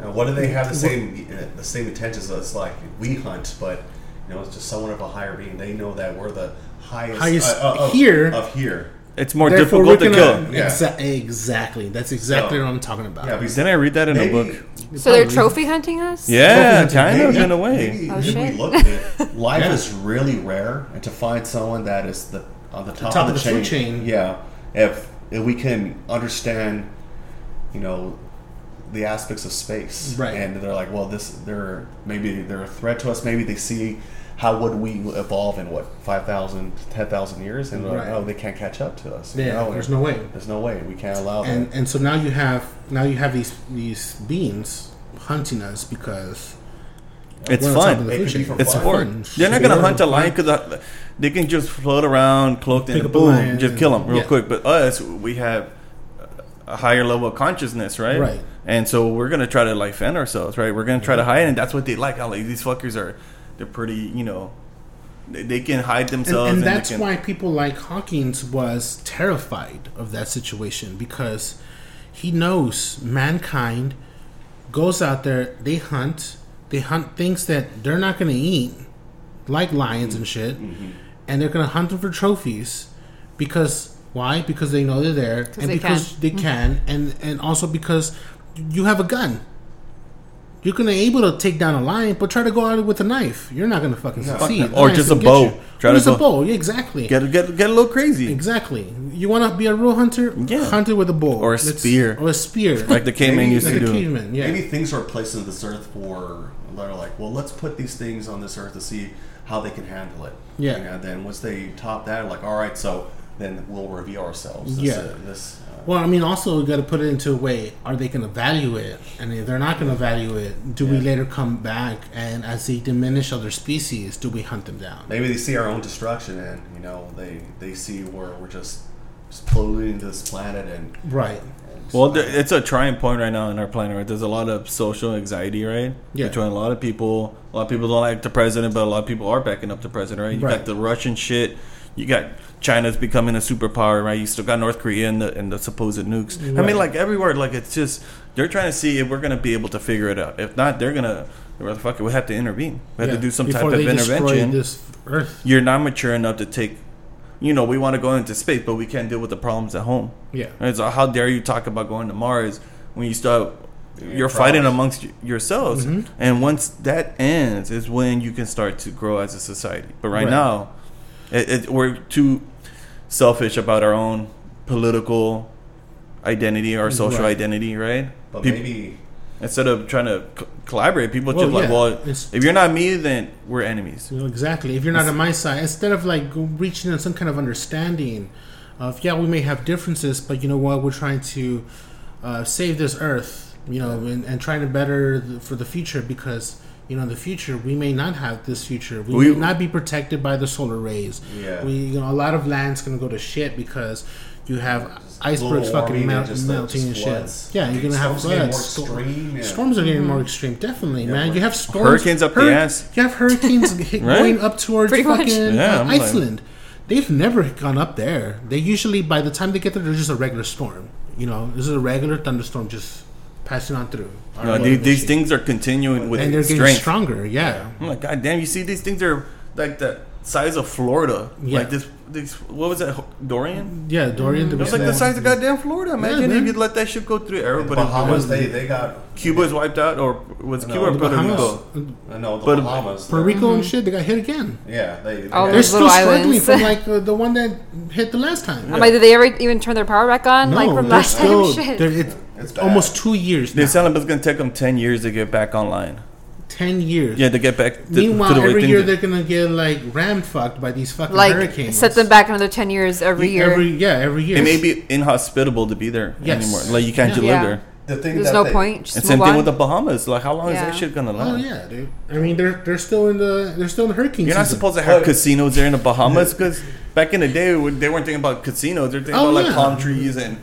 Know, what do they have the same the same intentions as like we hunt, but you know, it's just someone of a higher being. They know that we're the highest, Highest uh, uh, of, here. of here. It's more Therefore, difficult to kill. gonna- Yeah. Exa- exactly. That's exactly So- what I'm talking about. Yeah, because Didn't I read that in a maybe, book? So they're trophy hunting us? Yeah, Trophy kind of in a way. Maybe, Oh, if shit. we look at it, life Yeah. is really rare, and to find someone that is the on the top, top of the, of the chain, food chain. yeah. If if we can understand, you know, the aspects of space, Right. And they're like, well, this they're maybe they're a threat to us. Maybe they see how would we evolve in what 5,000, 10,000 years, and they're like, oh, they can't catch up to us. you Yeah, know? there's no way. There's no way we can't allow and that. and so now you have now you have these these beings hunting us because It's we're on top of fun. the It could be for It's fun. sport. They're not gonna hunt a lion because they can just float around, cloaked Pick and up boom, lion just kill them real yeah. quick. But us, we have a higher level of consciousness, right? Right. And so we're gonna try to like fend ourselves, right? We're gonna try to hide, and that's what they like. How like these fuckers are, they're pretty, you know, they, they can hide and, themselves, and that's can- why people like Hawkins was terrified of that situation because he knows mankind goes out there, they hunt, they hunt things that they're not going to eat, like lions and shit, mm-hmm. and they're going to hunt them for trophies because why? Because they know they're there, and they because can. they mm-hmm. can, and and also because you have a gun. You're gonna able to take down a lion, but try to go at it with a knife. You're not gonna fucking fuck succeed. Or Lions just a bow. you. Try or to just a bow. Yeah, exactly. get get get a little crazy, Exactly. You want to be a real hunter? Yeah. Hunt it with a bow Or a Let's- spear. Or a spear. like the caveman Maybe used like to a do. caveman. Yeah. Maybe things are placed on this earth for they're like, well, let's put these things on this earth to see how they can handle it. Yeah. And then once they top that, like, all right, so then we'll review ourselves. This, Yeah. uh, this. Uh, Well, I mean, also we got to put it into a way: Are they going to value it? And if they're not going to value it, do we later come back and, as they diminish other species, do we hunt them down? maybe they see our own destruction, and you know, they they see where we're just, just polluting this planet, and, Right. and Well, there, it's a trying point right now in our planet. Right? There's a lot of social anxiety, right? Yeah. Between a lot of people. A lot of people don't like the president, but a lot of people are backing up the president, right? You Right. got the Russian shit. You got China's becoming a superpower, right? You still got North Korea and the, and the supposed nukes. I mean, like everywhere, like it's just they're trying to see if we're gonna be able to figure it out. If not, they're gonna, well, fuck it, we have to intervene. We have Yeah. to do some Before type of they intervention. This Earth. You're not mature enough to take. You know, we want to go into space, but we can't deal with the problems at home. Yeah. Right, so how dare you talk about going to Mars when you start you're problems. fighting amongst y- yourselves, Mhm. and once that ends, is when you can start to grow as a society. But right, Right. now, it, it, we're too selfish about our own political identity or social Right. identity, right? but Peop- maybe instead of trying to co- collaborate, people Well, just like, well, it's- if you're not me, then we're enemies. You exactly. If you're not on my side, instead of like reaching on some kind of understanding of yeah, we may have differences, but you know what, we're trying to uh, save this earth, you know, and, and trying to better the, for the future because you know, in the future, we may not have this future. We, We- may not be protected by the solar rays. Yeah. We, you know, a lot of land's gonna go to shit because you have icebergs fucking warming mel- and just, melting and just shit. Yeah, you're gonna have Storms getting floods. Sto- extreme, yeah. Storms are getting Mm-hmm. more extreme, definitely, Yeah, man. You have storms, Hurricanes up the ass. You have hurricanes Right? going up towards Pretty fucking Yeah, uh, I'm like- Iceland. They've never gone up there. They usually, by the time they get there, they're just a regular storm. You know, this is a regular thunderstorm just passing on through. No, way these, of these things are continuing with strength. and they're getting stronger. Yeah. I'm like, God damn! You see, these things are like the size of Florida. Yeah. Like this, this. What was that? Dorian. Yeah, Dorian. It was like the size of goddamn Florida. Imagine man. if you let that shit go through. The Everybody. Bahamas, they, they got Cuba's wiped out, or was No, Cuba or the Puerto Bahamas, Rico? uh, no the But- Bahamas. Puerto they're- Rico and shit, they got hit again. Yeah, they. they oh, they're still little struggling from like uh, the one that hit the last time. I'm like, did they ever even turn their power back on? no, like from last still. time? Shit. They're- It's, It's bad. almost two years. They Now. sound like it's gonna take them ten years to get back online. Ten years. Yeah, to get back. To, Meanwhile, to the every year they're gonna get like ram fucked by these fucking like hurricanes. set them back another ten years every year. Every yeah, every year. It may be inhospitable to be there Yes. anymore. Like you can't Yeah. just Yeah. live there. the thing There's no they, point. Just And move same thing on. with the Bahamas. Like how long is Yeah. that shit gonna oh, last? Oh yeah, dude. I mean, they're they're still in the they're still in the hurricane. You're not season. supposed to have But- casinos there in the Bahamas because back in the day they weren't thinking about casinos. They're thinking Oh, about like yeah. palm trees and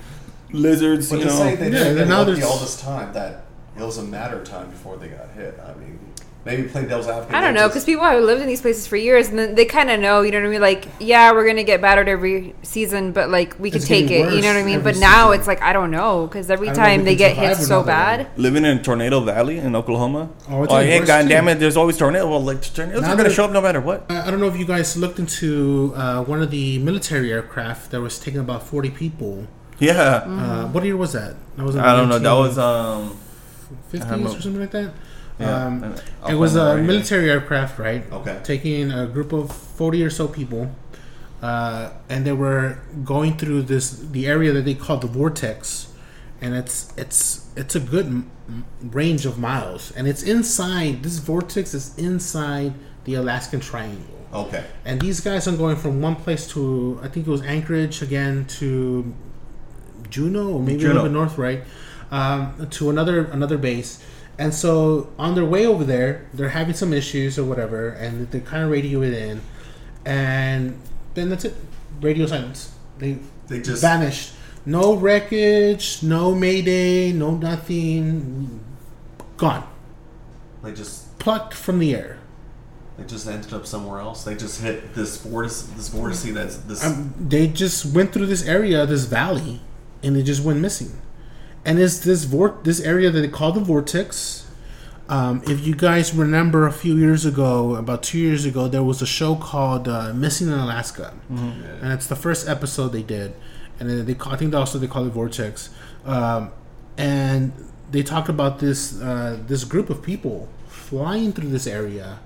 lizards. But you to know, say they Yeah, didn't now there's- all this time, that it was a matter of time before they got hit. I mean, maybe play devil's advocate. I don't know because people have lived in these places for years, and then they kind of know. You know what I mean? Like, yeah, we're gonna get battered every season, but like we can It's take it. You know what I mean? every But now season. it's like I don't know because every I don't know if time we they get hit so bad. one. living in Tornado Valley in Oklahoma. Oh, it's Oh, hey, worse, goddamn too. it! There's always tornadoes. Well, like tornadoes Now are gonna show up no matter what. I I don't know if you guys looked into uh, one of the military aircraft that was taking about forty people. Yeah, Mm-hmm. Uh, what year was that? That was in I don't know. That was um. I don't know. or something like that. Yeah, Um, it was a right here. military aircraft, right? Okay. Taking a group of forty or so people, uh, and they were going through this the area that they call the vortex, and it's it's it's a good m- m- range of miles, and it's inside. This vortex is inside the Alaskan Triangle. Okay. And these guys are going from one place to I think it was Anchorage again to Juneau or maybe a little bit north, right? Um, to another another base. And so on their way over there, they're having some issues or whatever, and they kind of radio it in, and then that's it. Radio silence. They They just vanished. No wreckage, no mayday, no nothing. Gone. they just Plucked from the air. they just ended up somewhere else. They just hit this vortice this vortice that's this. um, they just went through this area, this valley, and it just went missing. And it's this vor- this area that they call the vortex. Um, if you guys remember, a few years ago, about two years ago, there was a show called uh, "Missing in Alaska," and it's the first episode they did. And then they call, I think also they call it Vortex, um, and they talked about this uh, this group of people flying through this area,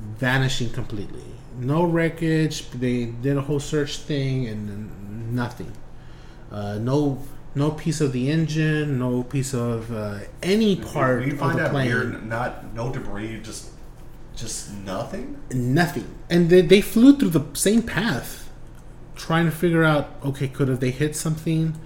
vanishing completely. No wreckage. They did a whole search thing and nothing. Uh, no, no piece of the engine. No piece of uh, any part we of find the that plane. weird. Not no debris. Just just nothing. Nothing. And they, they flew through the same path, trying to figure out. Okay, could have they hit something?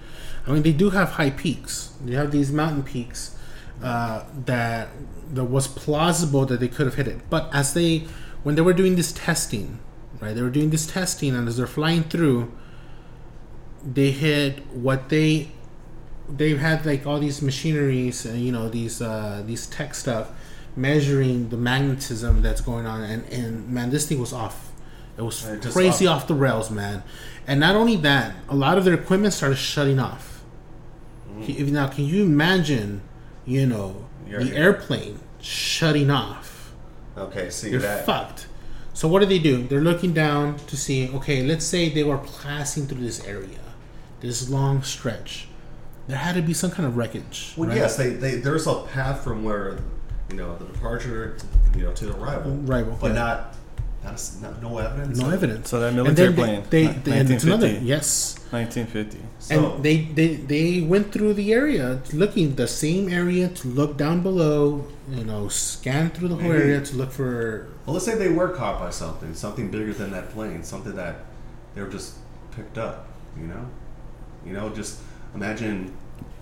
I mean, they do have high peaks. They have these mountain peaks uh, that that was plausible that they could have hit it. But as they, when they were doing this testing, right? They were doing this testing, and as they're flying through, they hit what they they've had like all these machineries and you know these uh, these tech stuff measuring the magnetism that's going on. And, and man this thing was off. It was crazy off. off the rails man. And not only that a lot of their equipment started shutting off. If- now can you imagine you know You're- the airplane shutting off? Okay. See you're that. fucked. So what do they do? They're looking down to see okay let's say they were passing through this area this long stretch there had to be some kind of wreckage Well, right? yes, they, they there's a path from where you know the departure, you know, to the arrival, Arrival, but yeah. not, not, a s- not no evidence. no of- evidence So that military then plane, they, ni- they, and another 1950. yes 1950. So, and they, they they went through the area looking the same area to look down below you know scan through the whole Maybe- area to look for well, let's say they were caught by something, something bigger than that plane, something that they were just picked up. You know, you know, just imagine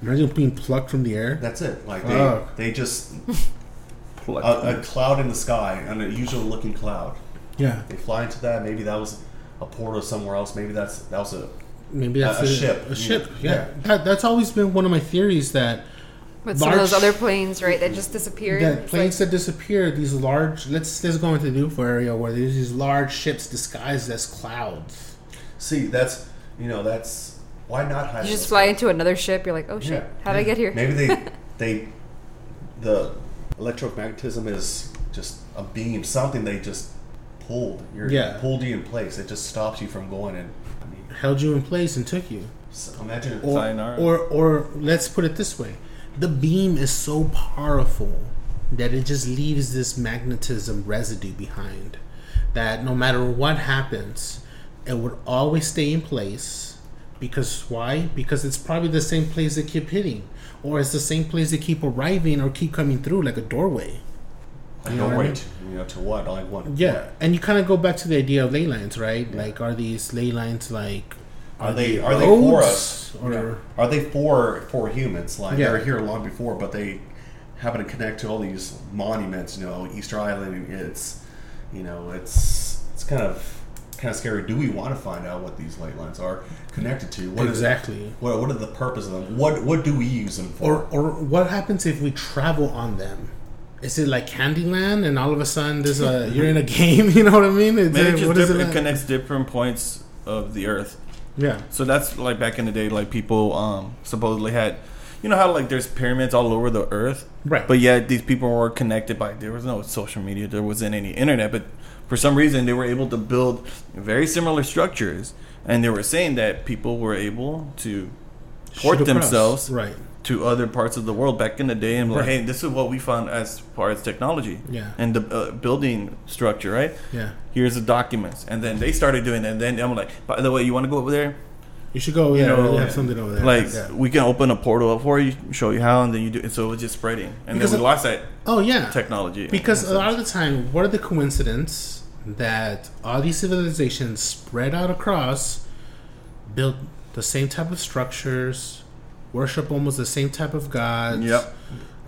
imagine being plucked from the air that's it. Like Fuck. they they just collectively. a, a cloud in the sky, an unusual looking cloud. Yeah, They fly into that. Maybe that was a portal somewhere else. Maybe that's that was a maybe that's A- a ship, A ship. Yeah, Yeah. That, that's always been one of my theories that With some of those other planes, right, that just disappeared. that planes like- that disappear, these large. Let's let's go into the UFO area where there's these large ships disguised as clouds. see. That's you know that's why not hide. you just fly clouds? into another ship. You're like, oh shit, Yeah. how'd I get here? Maybe they they the electromagnetism is just a beam, something they just pulled. You're, Yeah. pulled you in place. It just stops you from going. And I mean, Held you in place and took you. s- imagine Or, Sayonara. or or let's put it this way: the beam is so powerful that it just leaves this magnetism residue behind. That no matter what happens, it would always stay in place. Because why? Because it's probably the same place they keep hitting, or it's the same place they keep arriving or keep coming through, like a doorway. a You know what I doorway mean? to, you know to what like what Yeah, and you kind of go back to the idea of ley lines, right? Like, are these ley lines like Are they are they for us or Are they for for humans? Like Yeah. they're here long before, but they happen to connect to all these monuments. You know, Easter Island. It's you know, it's it's kind of kind of scary. Do we want to find out what these light lines are connected to? What is- exactly? what what are the purpose of them? What what do we use them for? Or or what happens if we travel on them? Is it like Candyland, and all of a sudden there's a you're in a game? You know what I mean? Is Maybe it- it just what is different, it like? connects different points of the Earth. Yeah, So that's like back in the day, like people um, supposedly had, you know how like there's pyramids all over the Earth, Right. But yet these people were connected by there was no social media, there wasn't any internet, but for some reason they were able to build very similar structures, and they were saying that people were able to port themselves right? to other parts of the world back in the day, and like, hey, this is what we found as far as technology, Yeah. and the uh, building structure, right? Yeah, Here's the documents, and then they started doing it, and then I'm like, by the way, you want to go over there? you should go. Yeah, know, we have something over there. Like yeah. we can open a portal up for you, show you how, and then you do. And so it was just spreading, and Because then we of- lost that oh yeah, technology. Because a lot of the time, what are the coincidence that all these civilizations spread out across, build the same type of structures, worship almost the same type of gods. Yep.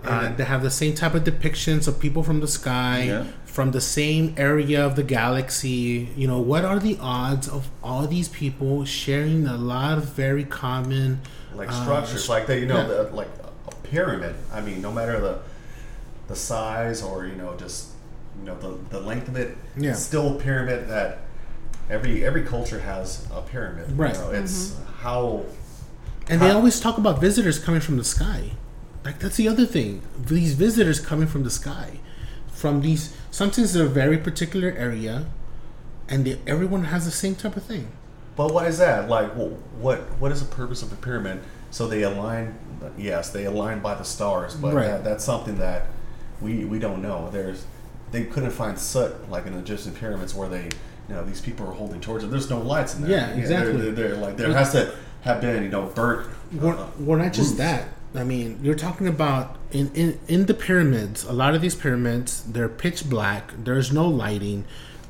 Uh, they have the same type of depictions of people from the sky, Yeah. from the same area of the galaxy. You know, what are the odds of all these people sharing a lot of very common, like uh, structures, like that. You know, yeah. the, like a pyramid. I mean, no matter the the size or you know just you know the the length of it, Yeah. still a pyramid that every every culture has a pyramid. you Right. know, it's mm-hmm. how And they always talk about visitors coming from the sky. Like that's the other thing. These visitors coming from the sky, from these sometimes they're a very particular area, and they, everyone has the same type of thing. But why is that? Like, wh- what what is the purpose of the pyramid? So they align. Yes, they align by the stars, but Right. that, that's something that we we don't know. There's they couldn't find soot like in the Egyptian pyramids where they you know these people are holding torches. There's no lights in there. Yeah, exactly. They're, they're, they're like there has to have been you know burnt. We're, uh, we're not just roofs. that. I mean, you're talking about in, in in the pyramids. A lot of these pyramids, they're pitch black. There's no lighting.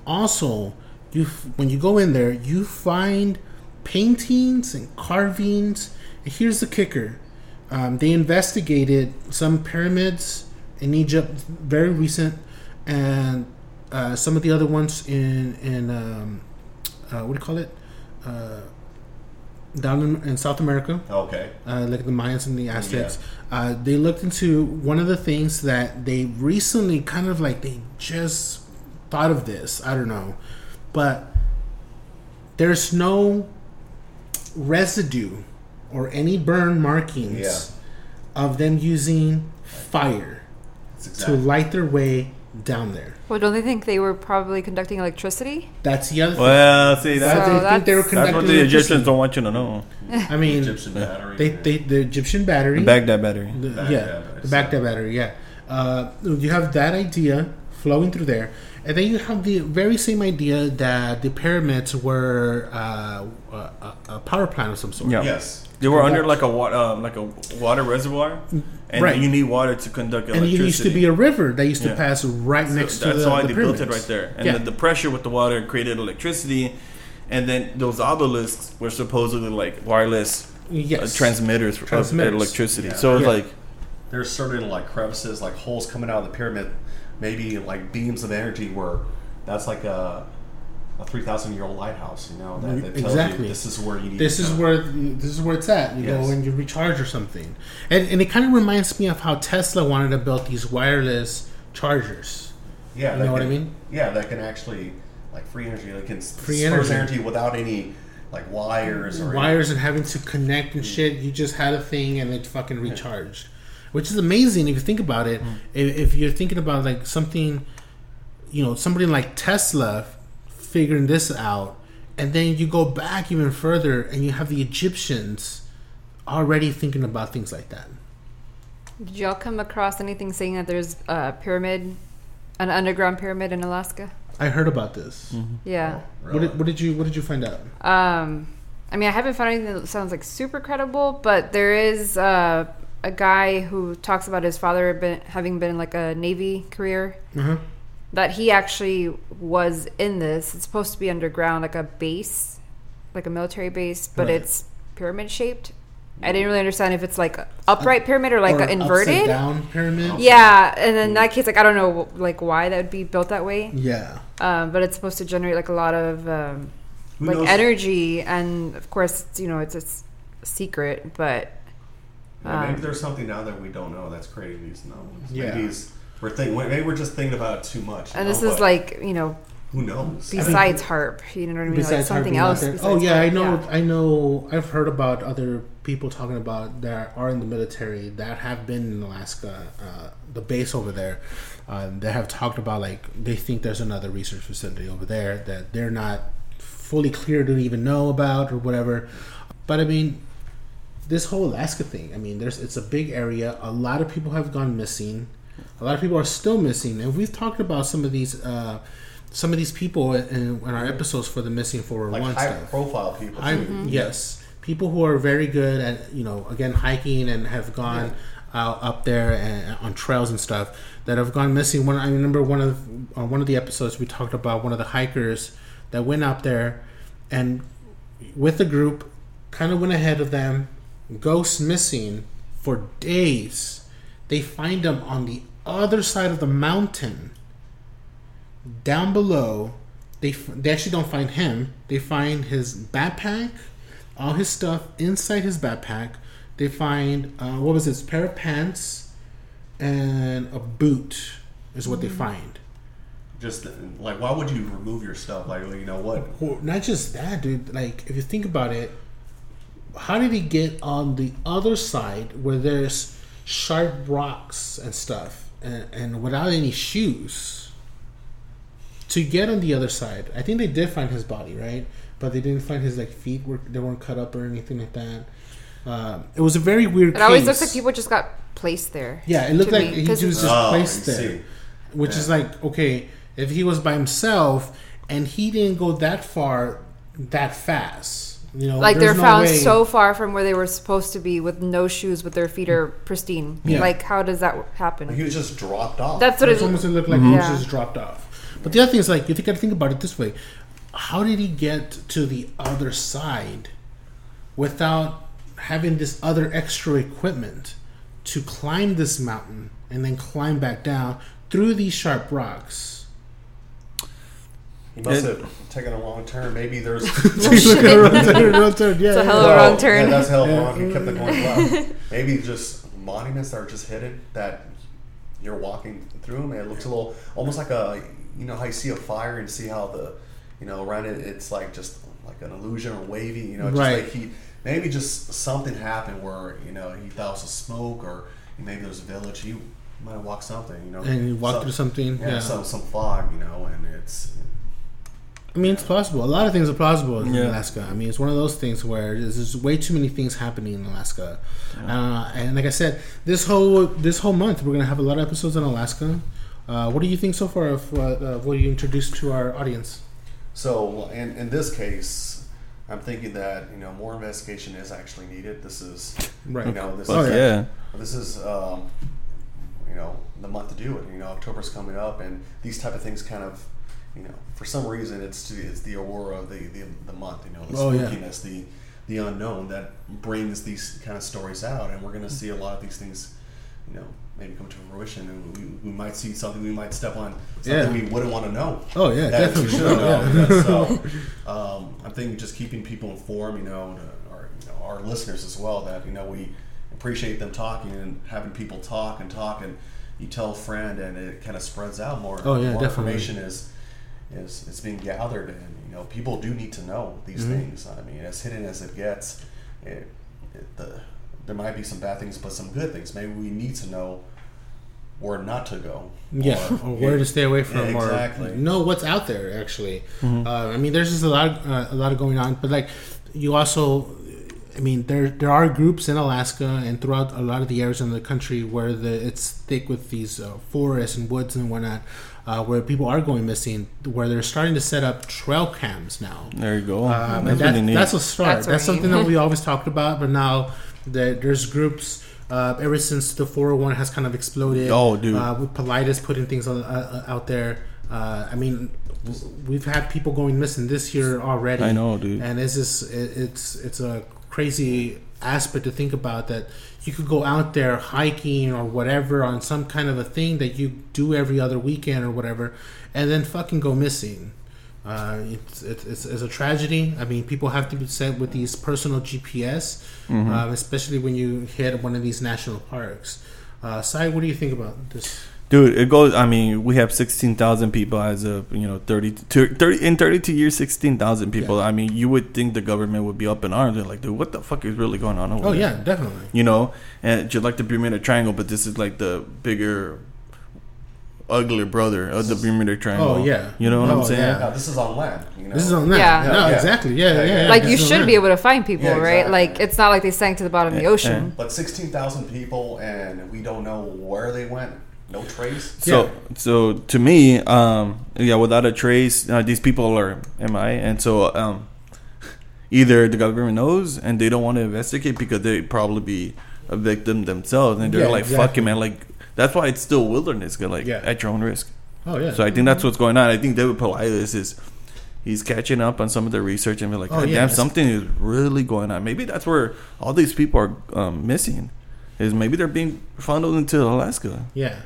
Also, you when you go in there, you find paintings and carvings. And here's the kicker: um, they investigated some pyramids in Egypt, very recent, and uh, some of the other ones in in um, uh, what do you call it? Uh, down in, in South America Okay. uh, like the Mayans and the Aztecs. Uh, they looked into one of the things that they recently kind of like they just thought of this. I don't know, but there's no residue or any burn markings Yeah. of them using fire That's to light their way down there. Well, don't they think they were probably conducting electricity? That's the other thing. Well, see That that, So they think they were that's- that's what the Egyptians don't want you to know. I mean, Egyptian battery. they, they the Egyptian battery. The Baghdad battery. The, Baghdad yeah, battery, the Baghdad battery. Yeah, uh, you have that idea flowing through there, and then you have the very same idea that the pyramids were uh, a, a- a power plant of some sort. Yeah. Yes. They were under like a water, um, like a water reservoir, and Right. you need water to conduct electricity. and it used to be a river that used to Yeah. pass right So next to that's the, why the they built it right there, and yeah. the, the pressure with the water created electricity, and then those obelisks were supposedly like wireless uh, transmitters, Transmitters. of electricity. Yeah. So it's Yeah. like there's certain like crevices, like holes coming out of the pyramid, maybe like beams of energy were that's like a a three thousand year old lighthouse. You know that, that tells Exactly. you this is where you need. This is go. where this is where it's at. You Yes. go and you recharge or something, and and it kind of reminds me of how Tesla wanted to build these wireless chargers. Yeah, You know what I can- mean? Yeah, that can actually like free energy. That can Free energy. energy. without any like wires or wires and having to connect and mm. shit. You just had a thing and it fucking recharged, which is amazing if you think about it. Mm. If, if you're thinking about like something, you know, somebody like Tesla figuring this out, and then you go back even further and you have the Egyptians already thinking about things like that. Did y'all come across anything saying that there's a pyramid, an underground pyramid in Alaska? I heard about this. Yeah. What, did, what did you What did you find out? Um, I mean, I haven't found anything that sounds like super credible, but there is uh, a guy who talks about his father been, having been like a Navy career. Uh-huh. That he actually was in this. It's supposed to be underground, like a base, like a military base, but Right. it's pyramid shaped. I didn't really understand if it's like upright pyramid or like Or inverted. down pyramid. Yeah, and in that case, like I don't know, like why that would be built that way. Yeah. Um, but it's supposed to generate like a lot of um, like knows? energy, and of course, you know, it's a s- secret. But Yeah, maybe um, there's something now that we don't know that's creating these knowledge. Yeah. Maybe it's, we're thinking. Maybe we're just thinking about it too much. and know, this is but like you know, who knows? besides HAARP, you know what I mean? Like Besides something else. besides Oh yeah, I know. yeah. I know. I've heard about other people talking about that are in the military that have been in Alaska, uh, the base over there. Uh, they have talked about like they think there's another research facility over there that they're not fully clear to even know about or whatever. But I mean, this whole Alaska thing. I mean, there's it's a big area. A lot of people have gone missing. A lot of people are still missing, and we've talked about some of these. Uh, some of these people in, in our episodes for the missing 401 like high stuff. profile people. I, too. Yes, people who are very good at you know again hiking and have gone out up there and on trails and stuff that have gone missing. One I remember one of on one of the episodes we talked about one of the hikers that went out there and with the group kind of went ahead of them. Ghost missing for days. They find him on the other side of the mountain. Down below they f- they actually don't find him. They find his backpack all his stuff inside his backpack. They find uh, what was his pair of pants and a boot is what they find. Just like, why would you remove your stuff? Like, you know what? well, not just that dude. Like if you think about it how did he get on the other side where there's sharp rocks and stuff and, and without any shoes to get on the other side. I think they did find his body right? But they didn't find his like feet were they weren't cut up or anything like that. Um, it was a very weird It always looks like people just got placed there. yeah it looked like me, he 'cause was just Oh, placed there see. which is like okay if he was by himself and he didn't go that far that fast you know like they're no found way- so far from where they were supposed to be with no shoes, but their feet are pristine. Yeah. Like, how does that happen? He happen? was just dropped off. That's what It's it almost looked like he mm-hmm. was Yeah. just dropped off. But the other thing is like you think I think about it this way: how did he get to the other side without having this other extra equipment to climb this mountain and then climb back down through these sharp rocks? He must It- have taken a long turn. Maybe there's. yeah, It's a hell of a wrong turn. Yeah, that's hell of a wrong. He kept it going left. Maybe just monuments that are just hidden that you're walking through them. And it looks a little, almost like a, you know, how you see a fire and see how the, you know, around it, it's like just like an illusion or wavy. You know, just Right. like he maybe just something happened where you know he thought it was smoke or maybe there's a village. He might have walked something. You know, And he walked some- through something. Yeah, Yeah, some some fog. You know, and it's I mean it's possible. A lot of things are plausible in Yeah. Alaska. I mean it's one of those things where there's, there's way too many things happening in Alaska. Uh, and like I said, this whole this whole month we're gonna have a lot of episodes on Alaska. Uh, what do you think so far of what, uh, what you introduced to our audience? So in, in this case, I'm thinking that you know more investigation is actually needed. This is Right. you know this Oh, is yeah. this is um, you know the month to do it. You know October's coming up, and these type of things kind of you know for some reason it's to, it's the aurora of the, the the month. You know the Oh, yeah. spookiness, the the unknown that brings these kind of stories out, and we're going to see a lot of these things you know, maybe come to fruition, and we, we might see something. We might step on Yeah. something we wouldn't want to know. Oh, yeah, that we definitely. should know. yeah. so, um, I'm thinking just keeping people informed, you know, to our you know, our listeners as well, that you know we appreciate them talking and having people talk and talk, and you tell a friend, and it kind of spreads out more. Oh, yeah, more definitely. information is is is being gathered, and you know people do need to know these Mm-hmm. things. I mean, as hidden as it gets, it, it the there might be some bad things, but some good things. Maybe we need to know where not to go. Yeah, or where to stay away from, Yeah, exactly. or know what's out there. Actually, uh, I mean, there's just a lot, of, uh, a lot of going on. But like, you also, I mean, there there are groups in Alaska and throughout a lot of the areas in the country where the it's thick with these uh, forests and woods and whatnot, uh, where people are going missing. Where they're starting to set up trail cams now. There you go. Um, that's that, really neat. that's a start. That's That's, something that we always talked about, but now that there's groups. Uh, ever since the 401 has kind of exploded, Oh, dude. uh, with Paulides putting things on, uh, uh, out there. Uh, I mean, we've had people going missing this year already. I know, dude. and it's just it, it's it's a crazy aspect to think about that you could go out there hiking or whatever on some kind of a thing that you do every other weekend or whatever, and then fucking go missing. Uh, it's, it's, it's, it's a tragedy. I mean, people have to be set with these personal GPS, Mm-hmm. um, especially when you hit one of these national parks. Uh, Sai, what do you think about this? Dude, it goes. I mean, we have sixteen thousand people as of you know 30, 30 in thirty two years, sixteen thousand people. Yeah. I mean, you would think the government would be up in arms. They're like, dude, what the fuck is really going on over Oh there? yeah, definitely. you know, and just like the Bermuda Triangle, but this is like the bigger, uglier brother of the Bermuda Triangle. Oh, yeah. you know what Oh, I'm saying? yeah. Now, this is on land. You know? This is on land. Yeah. No, Yeah. exactly. Yeah, yeah. Yeah, yeah, like you should that. be able to find people, Yeah, right? exactly. Like it's not like they sank to the bottom of the ocean. But 16,000 people and we don't know where they went. No trace. So, Yeah. so to me, um, yeah, without a trace, uh, these people are MI, and so um, either the government knows and they don't want to investigate because they probably be a victim themselves, and they're Yeah, like, "Fuck exactly. it, man!" Like that's why it's still wilderness, 'cause, like Yeah. at your own risk. Oh yeah. So I think that's what's going on. I think David Paulides is he's catching up on some of the research and be like, Oh, "God yeah, damn, something is really going on." Maybe that's where all these people are um, missing. Is maybe they're being funneled into Alaska. yeah.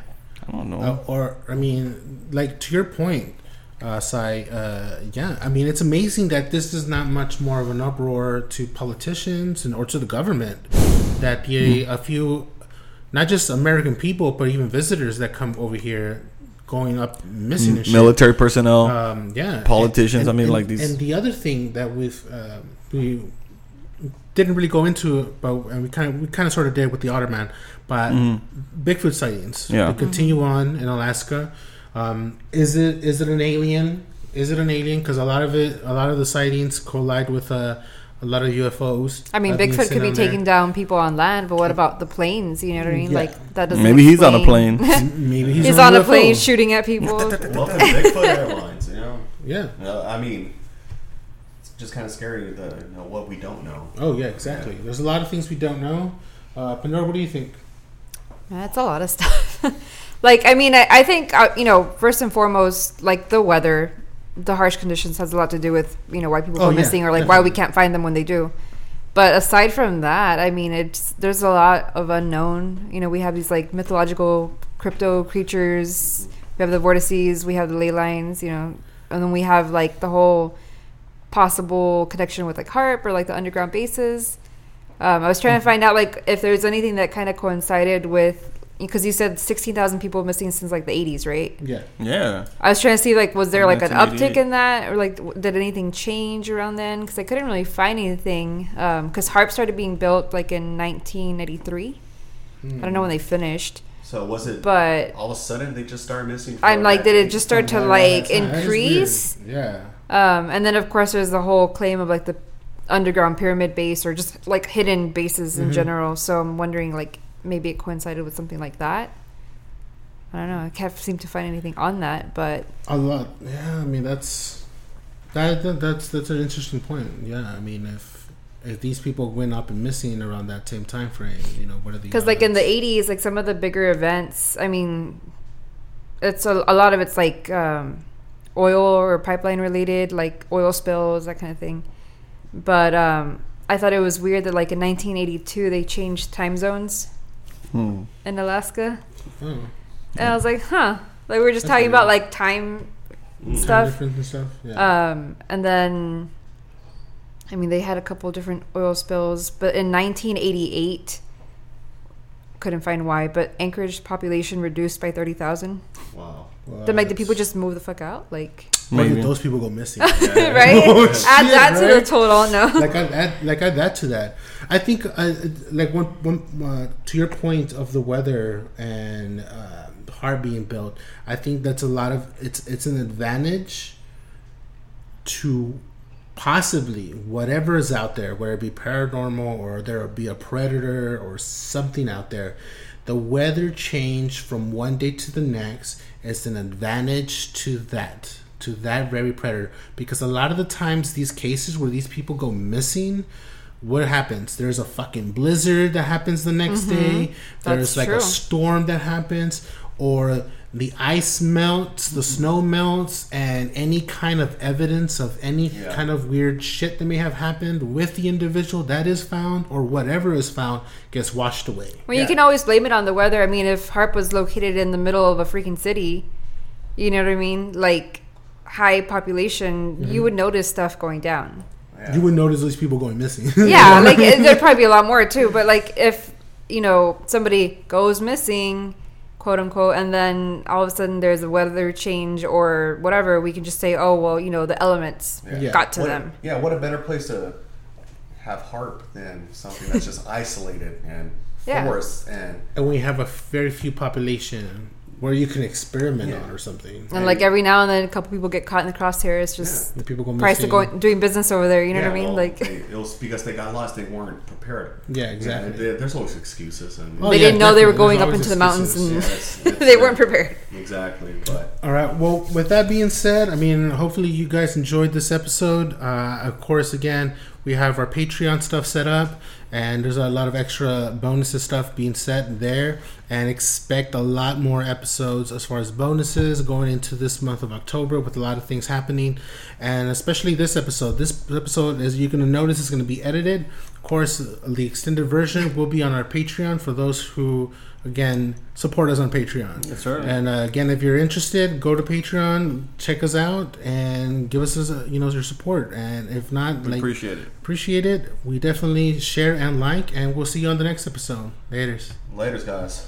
I don't know. Uh, or I mean, like to your point, uh, Sai. Uh, yeah, I mean, it's amazing that this is not much more of an uproar to politicians and or to the government that the Hmm. a few, not just American people, but even visitors that come over here going up missing and shit. military personnel. um, yeah, Politicians, I mean, like these- And the other thing that we've uh, we didn't really go into, it, but and we kind of we kind of sort of did with the Otterman, but Bigfoot sightings. Yeah. they continue on in Alaska. Um, is it is it an alien? Is it an alien? Because a lot of it, a lot of the sightings collide with uh, a lot of UFOs. I mean, Bigfoot could be on there. taking down people on land, but what about the planes? You know what I mean? Yeah. Like that doesn't. Maybe he's on a plane. Maybe he's, He's, on, on a UFO. plane shooting at people. Welcome to Bigfoot Airlines, you know? Yeah. Uh, I mean, it's just kind of scary the, you know, what we don't know. Oh yeah, exactly. There's a lot of things we don't know. Uh, Pandora, what do you think? That's a lot of stuff. like, I mean, I, I think, uh, you know, first and foremost, like the weather, the harsh conditions has a lot to do with, you know, why people Oh, go yeah, missing or like why we can't find them when they do. But aside from that, I mean, it's there's a lot of unknown. You know, we have these like mythological crypto creatures. We have the vortices. We have the ley lines. You know, and then we have like the whole possible connection with like HAARP or like the underground bases. Um, I was trying to find out like if there's anything that kind of coincided with because you said sixteen thousand people missing since like the eighties, right? Yeah. yeah. I was trying to see like was there like an uptick in that or like did anything change around then? Because I couldn't really find anything. Because HAARP started being built like in 1983. I don't know when they finished, So was it but all of a sudden they just started missing? I'm like, did it just start to like that's- that is increase? Yeah. Um, and then of course there's the whole claim of like the underground pyramid base or just like hidden bases in Mhm. general. So I'm wondering like maybe it coincided with something like that. I don't know. I can't seem to find anything on that, but A lot. Yeah, I mean that's that, that that's that's an interesting point. Yeah, I mean if if these people went up and missing around that same time frame, you know, what are the because like in the 80s like some of the bigger events i mean it's a, a lot of it's like um, oil or pipeline related like oil spills that kind of thing but um, i thought it was weird that like in 1982 they changed time zones Hmm. in Alaska. Oh, And I was like, huh. Like we were just That's talking weird. about like time time stuff. difference and stuff. Yeah. Um, and then, I mean, they had a couple different oil spills, but in 1988, couldn't find why, but Anchorage population reduced by 30,000. Wow. Then, like, the people just move the fuck out? Like, Maybe Maybe. those people go missing. right? Oh, Add shit, that to the total, no. like I add, like add that to that. I think uh, like one, one uh, to your point of the weather and uh, heart being built. I think that's a lot of it's it's an advantage to possibly whatever is out there, whether it be paranormal or there be a predator or something out there. The weather change from one day to the next is an advantage to that, to that very predator. Because a lot of the times, these cases where these people go missing, what happens? There's a fucking blizzard that happens the next mm-hmm. day. There's That's like true. a storm that happens, or the ice melts, the snow melts, and any kind of evidence of any Yeah. kind of weird shit that may have happened with the individual that is found, or whatever is found, gets washed away. Well, you can always blame it on the weather. I mean, if HAARP was located in the middle of a freaking city, you know what I mean? Like, high population, Mm-hmm. you would notice stuff going down. Yeah. You would notice these people going missing. yeah, like there'd probably be a lot more too. But like if you know somebody goes missing, quote unquote, and then all of a sudden there's a weather change or whatever, we can just say, oh well, you know the elements Yeah. got to What- them. Yeah, what a better place to have HAARP than something that's just isolated and Yeah. forest and and we have a very few population where you can experiment Yeah. on or something. And like every now and then, a couple people get caught in the crosshairs. Just The people go price missing. of going doing business over there. You know Yeah, what I mean? well, like they, it was because they got lost. They weren't prepared. Yeah, exactly. there- there's always excuses and Oh, they yeah, didn't know they were going There's up always into the mountains, and Yeah, it's- they weren't prepared. exactly. But All right. Well, with that being said, I mean, hopefully you guys enjoyed this episode. Uh, of course, again, we have our Patreon stuff set up, and there's a lot of extra bonuses stuff being set there. And expect a lot more episodes as far as bonuses going into this month of October with a lot of things happening, and especially this episode. This episode, as you're going to notice, is going to be edited. Of course, the extended version will be on our Patreon for those who, again, support us on Patreon. Yes, sir. And uh, again, if you're interested, go to Patreon, check us out, and give us, uh, you know, your support. And if not, We like appreciate it. appreciate it. We definitely share and like, and we'll see you on the next episode. Later's. later's guys.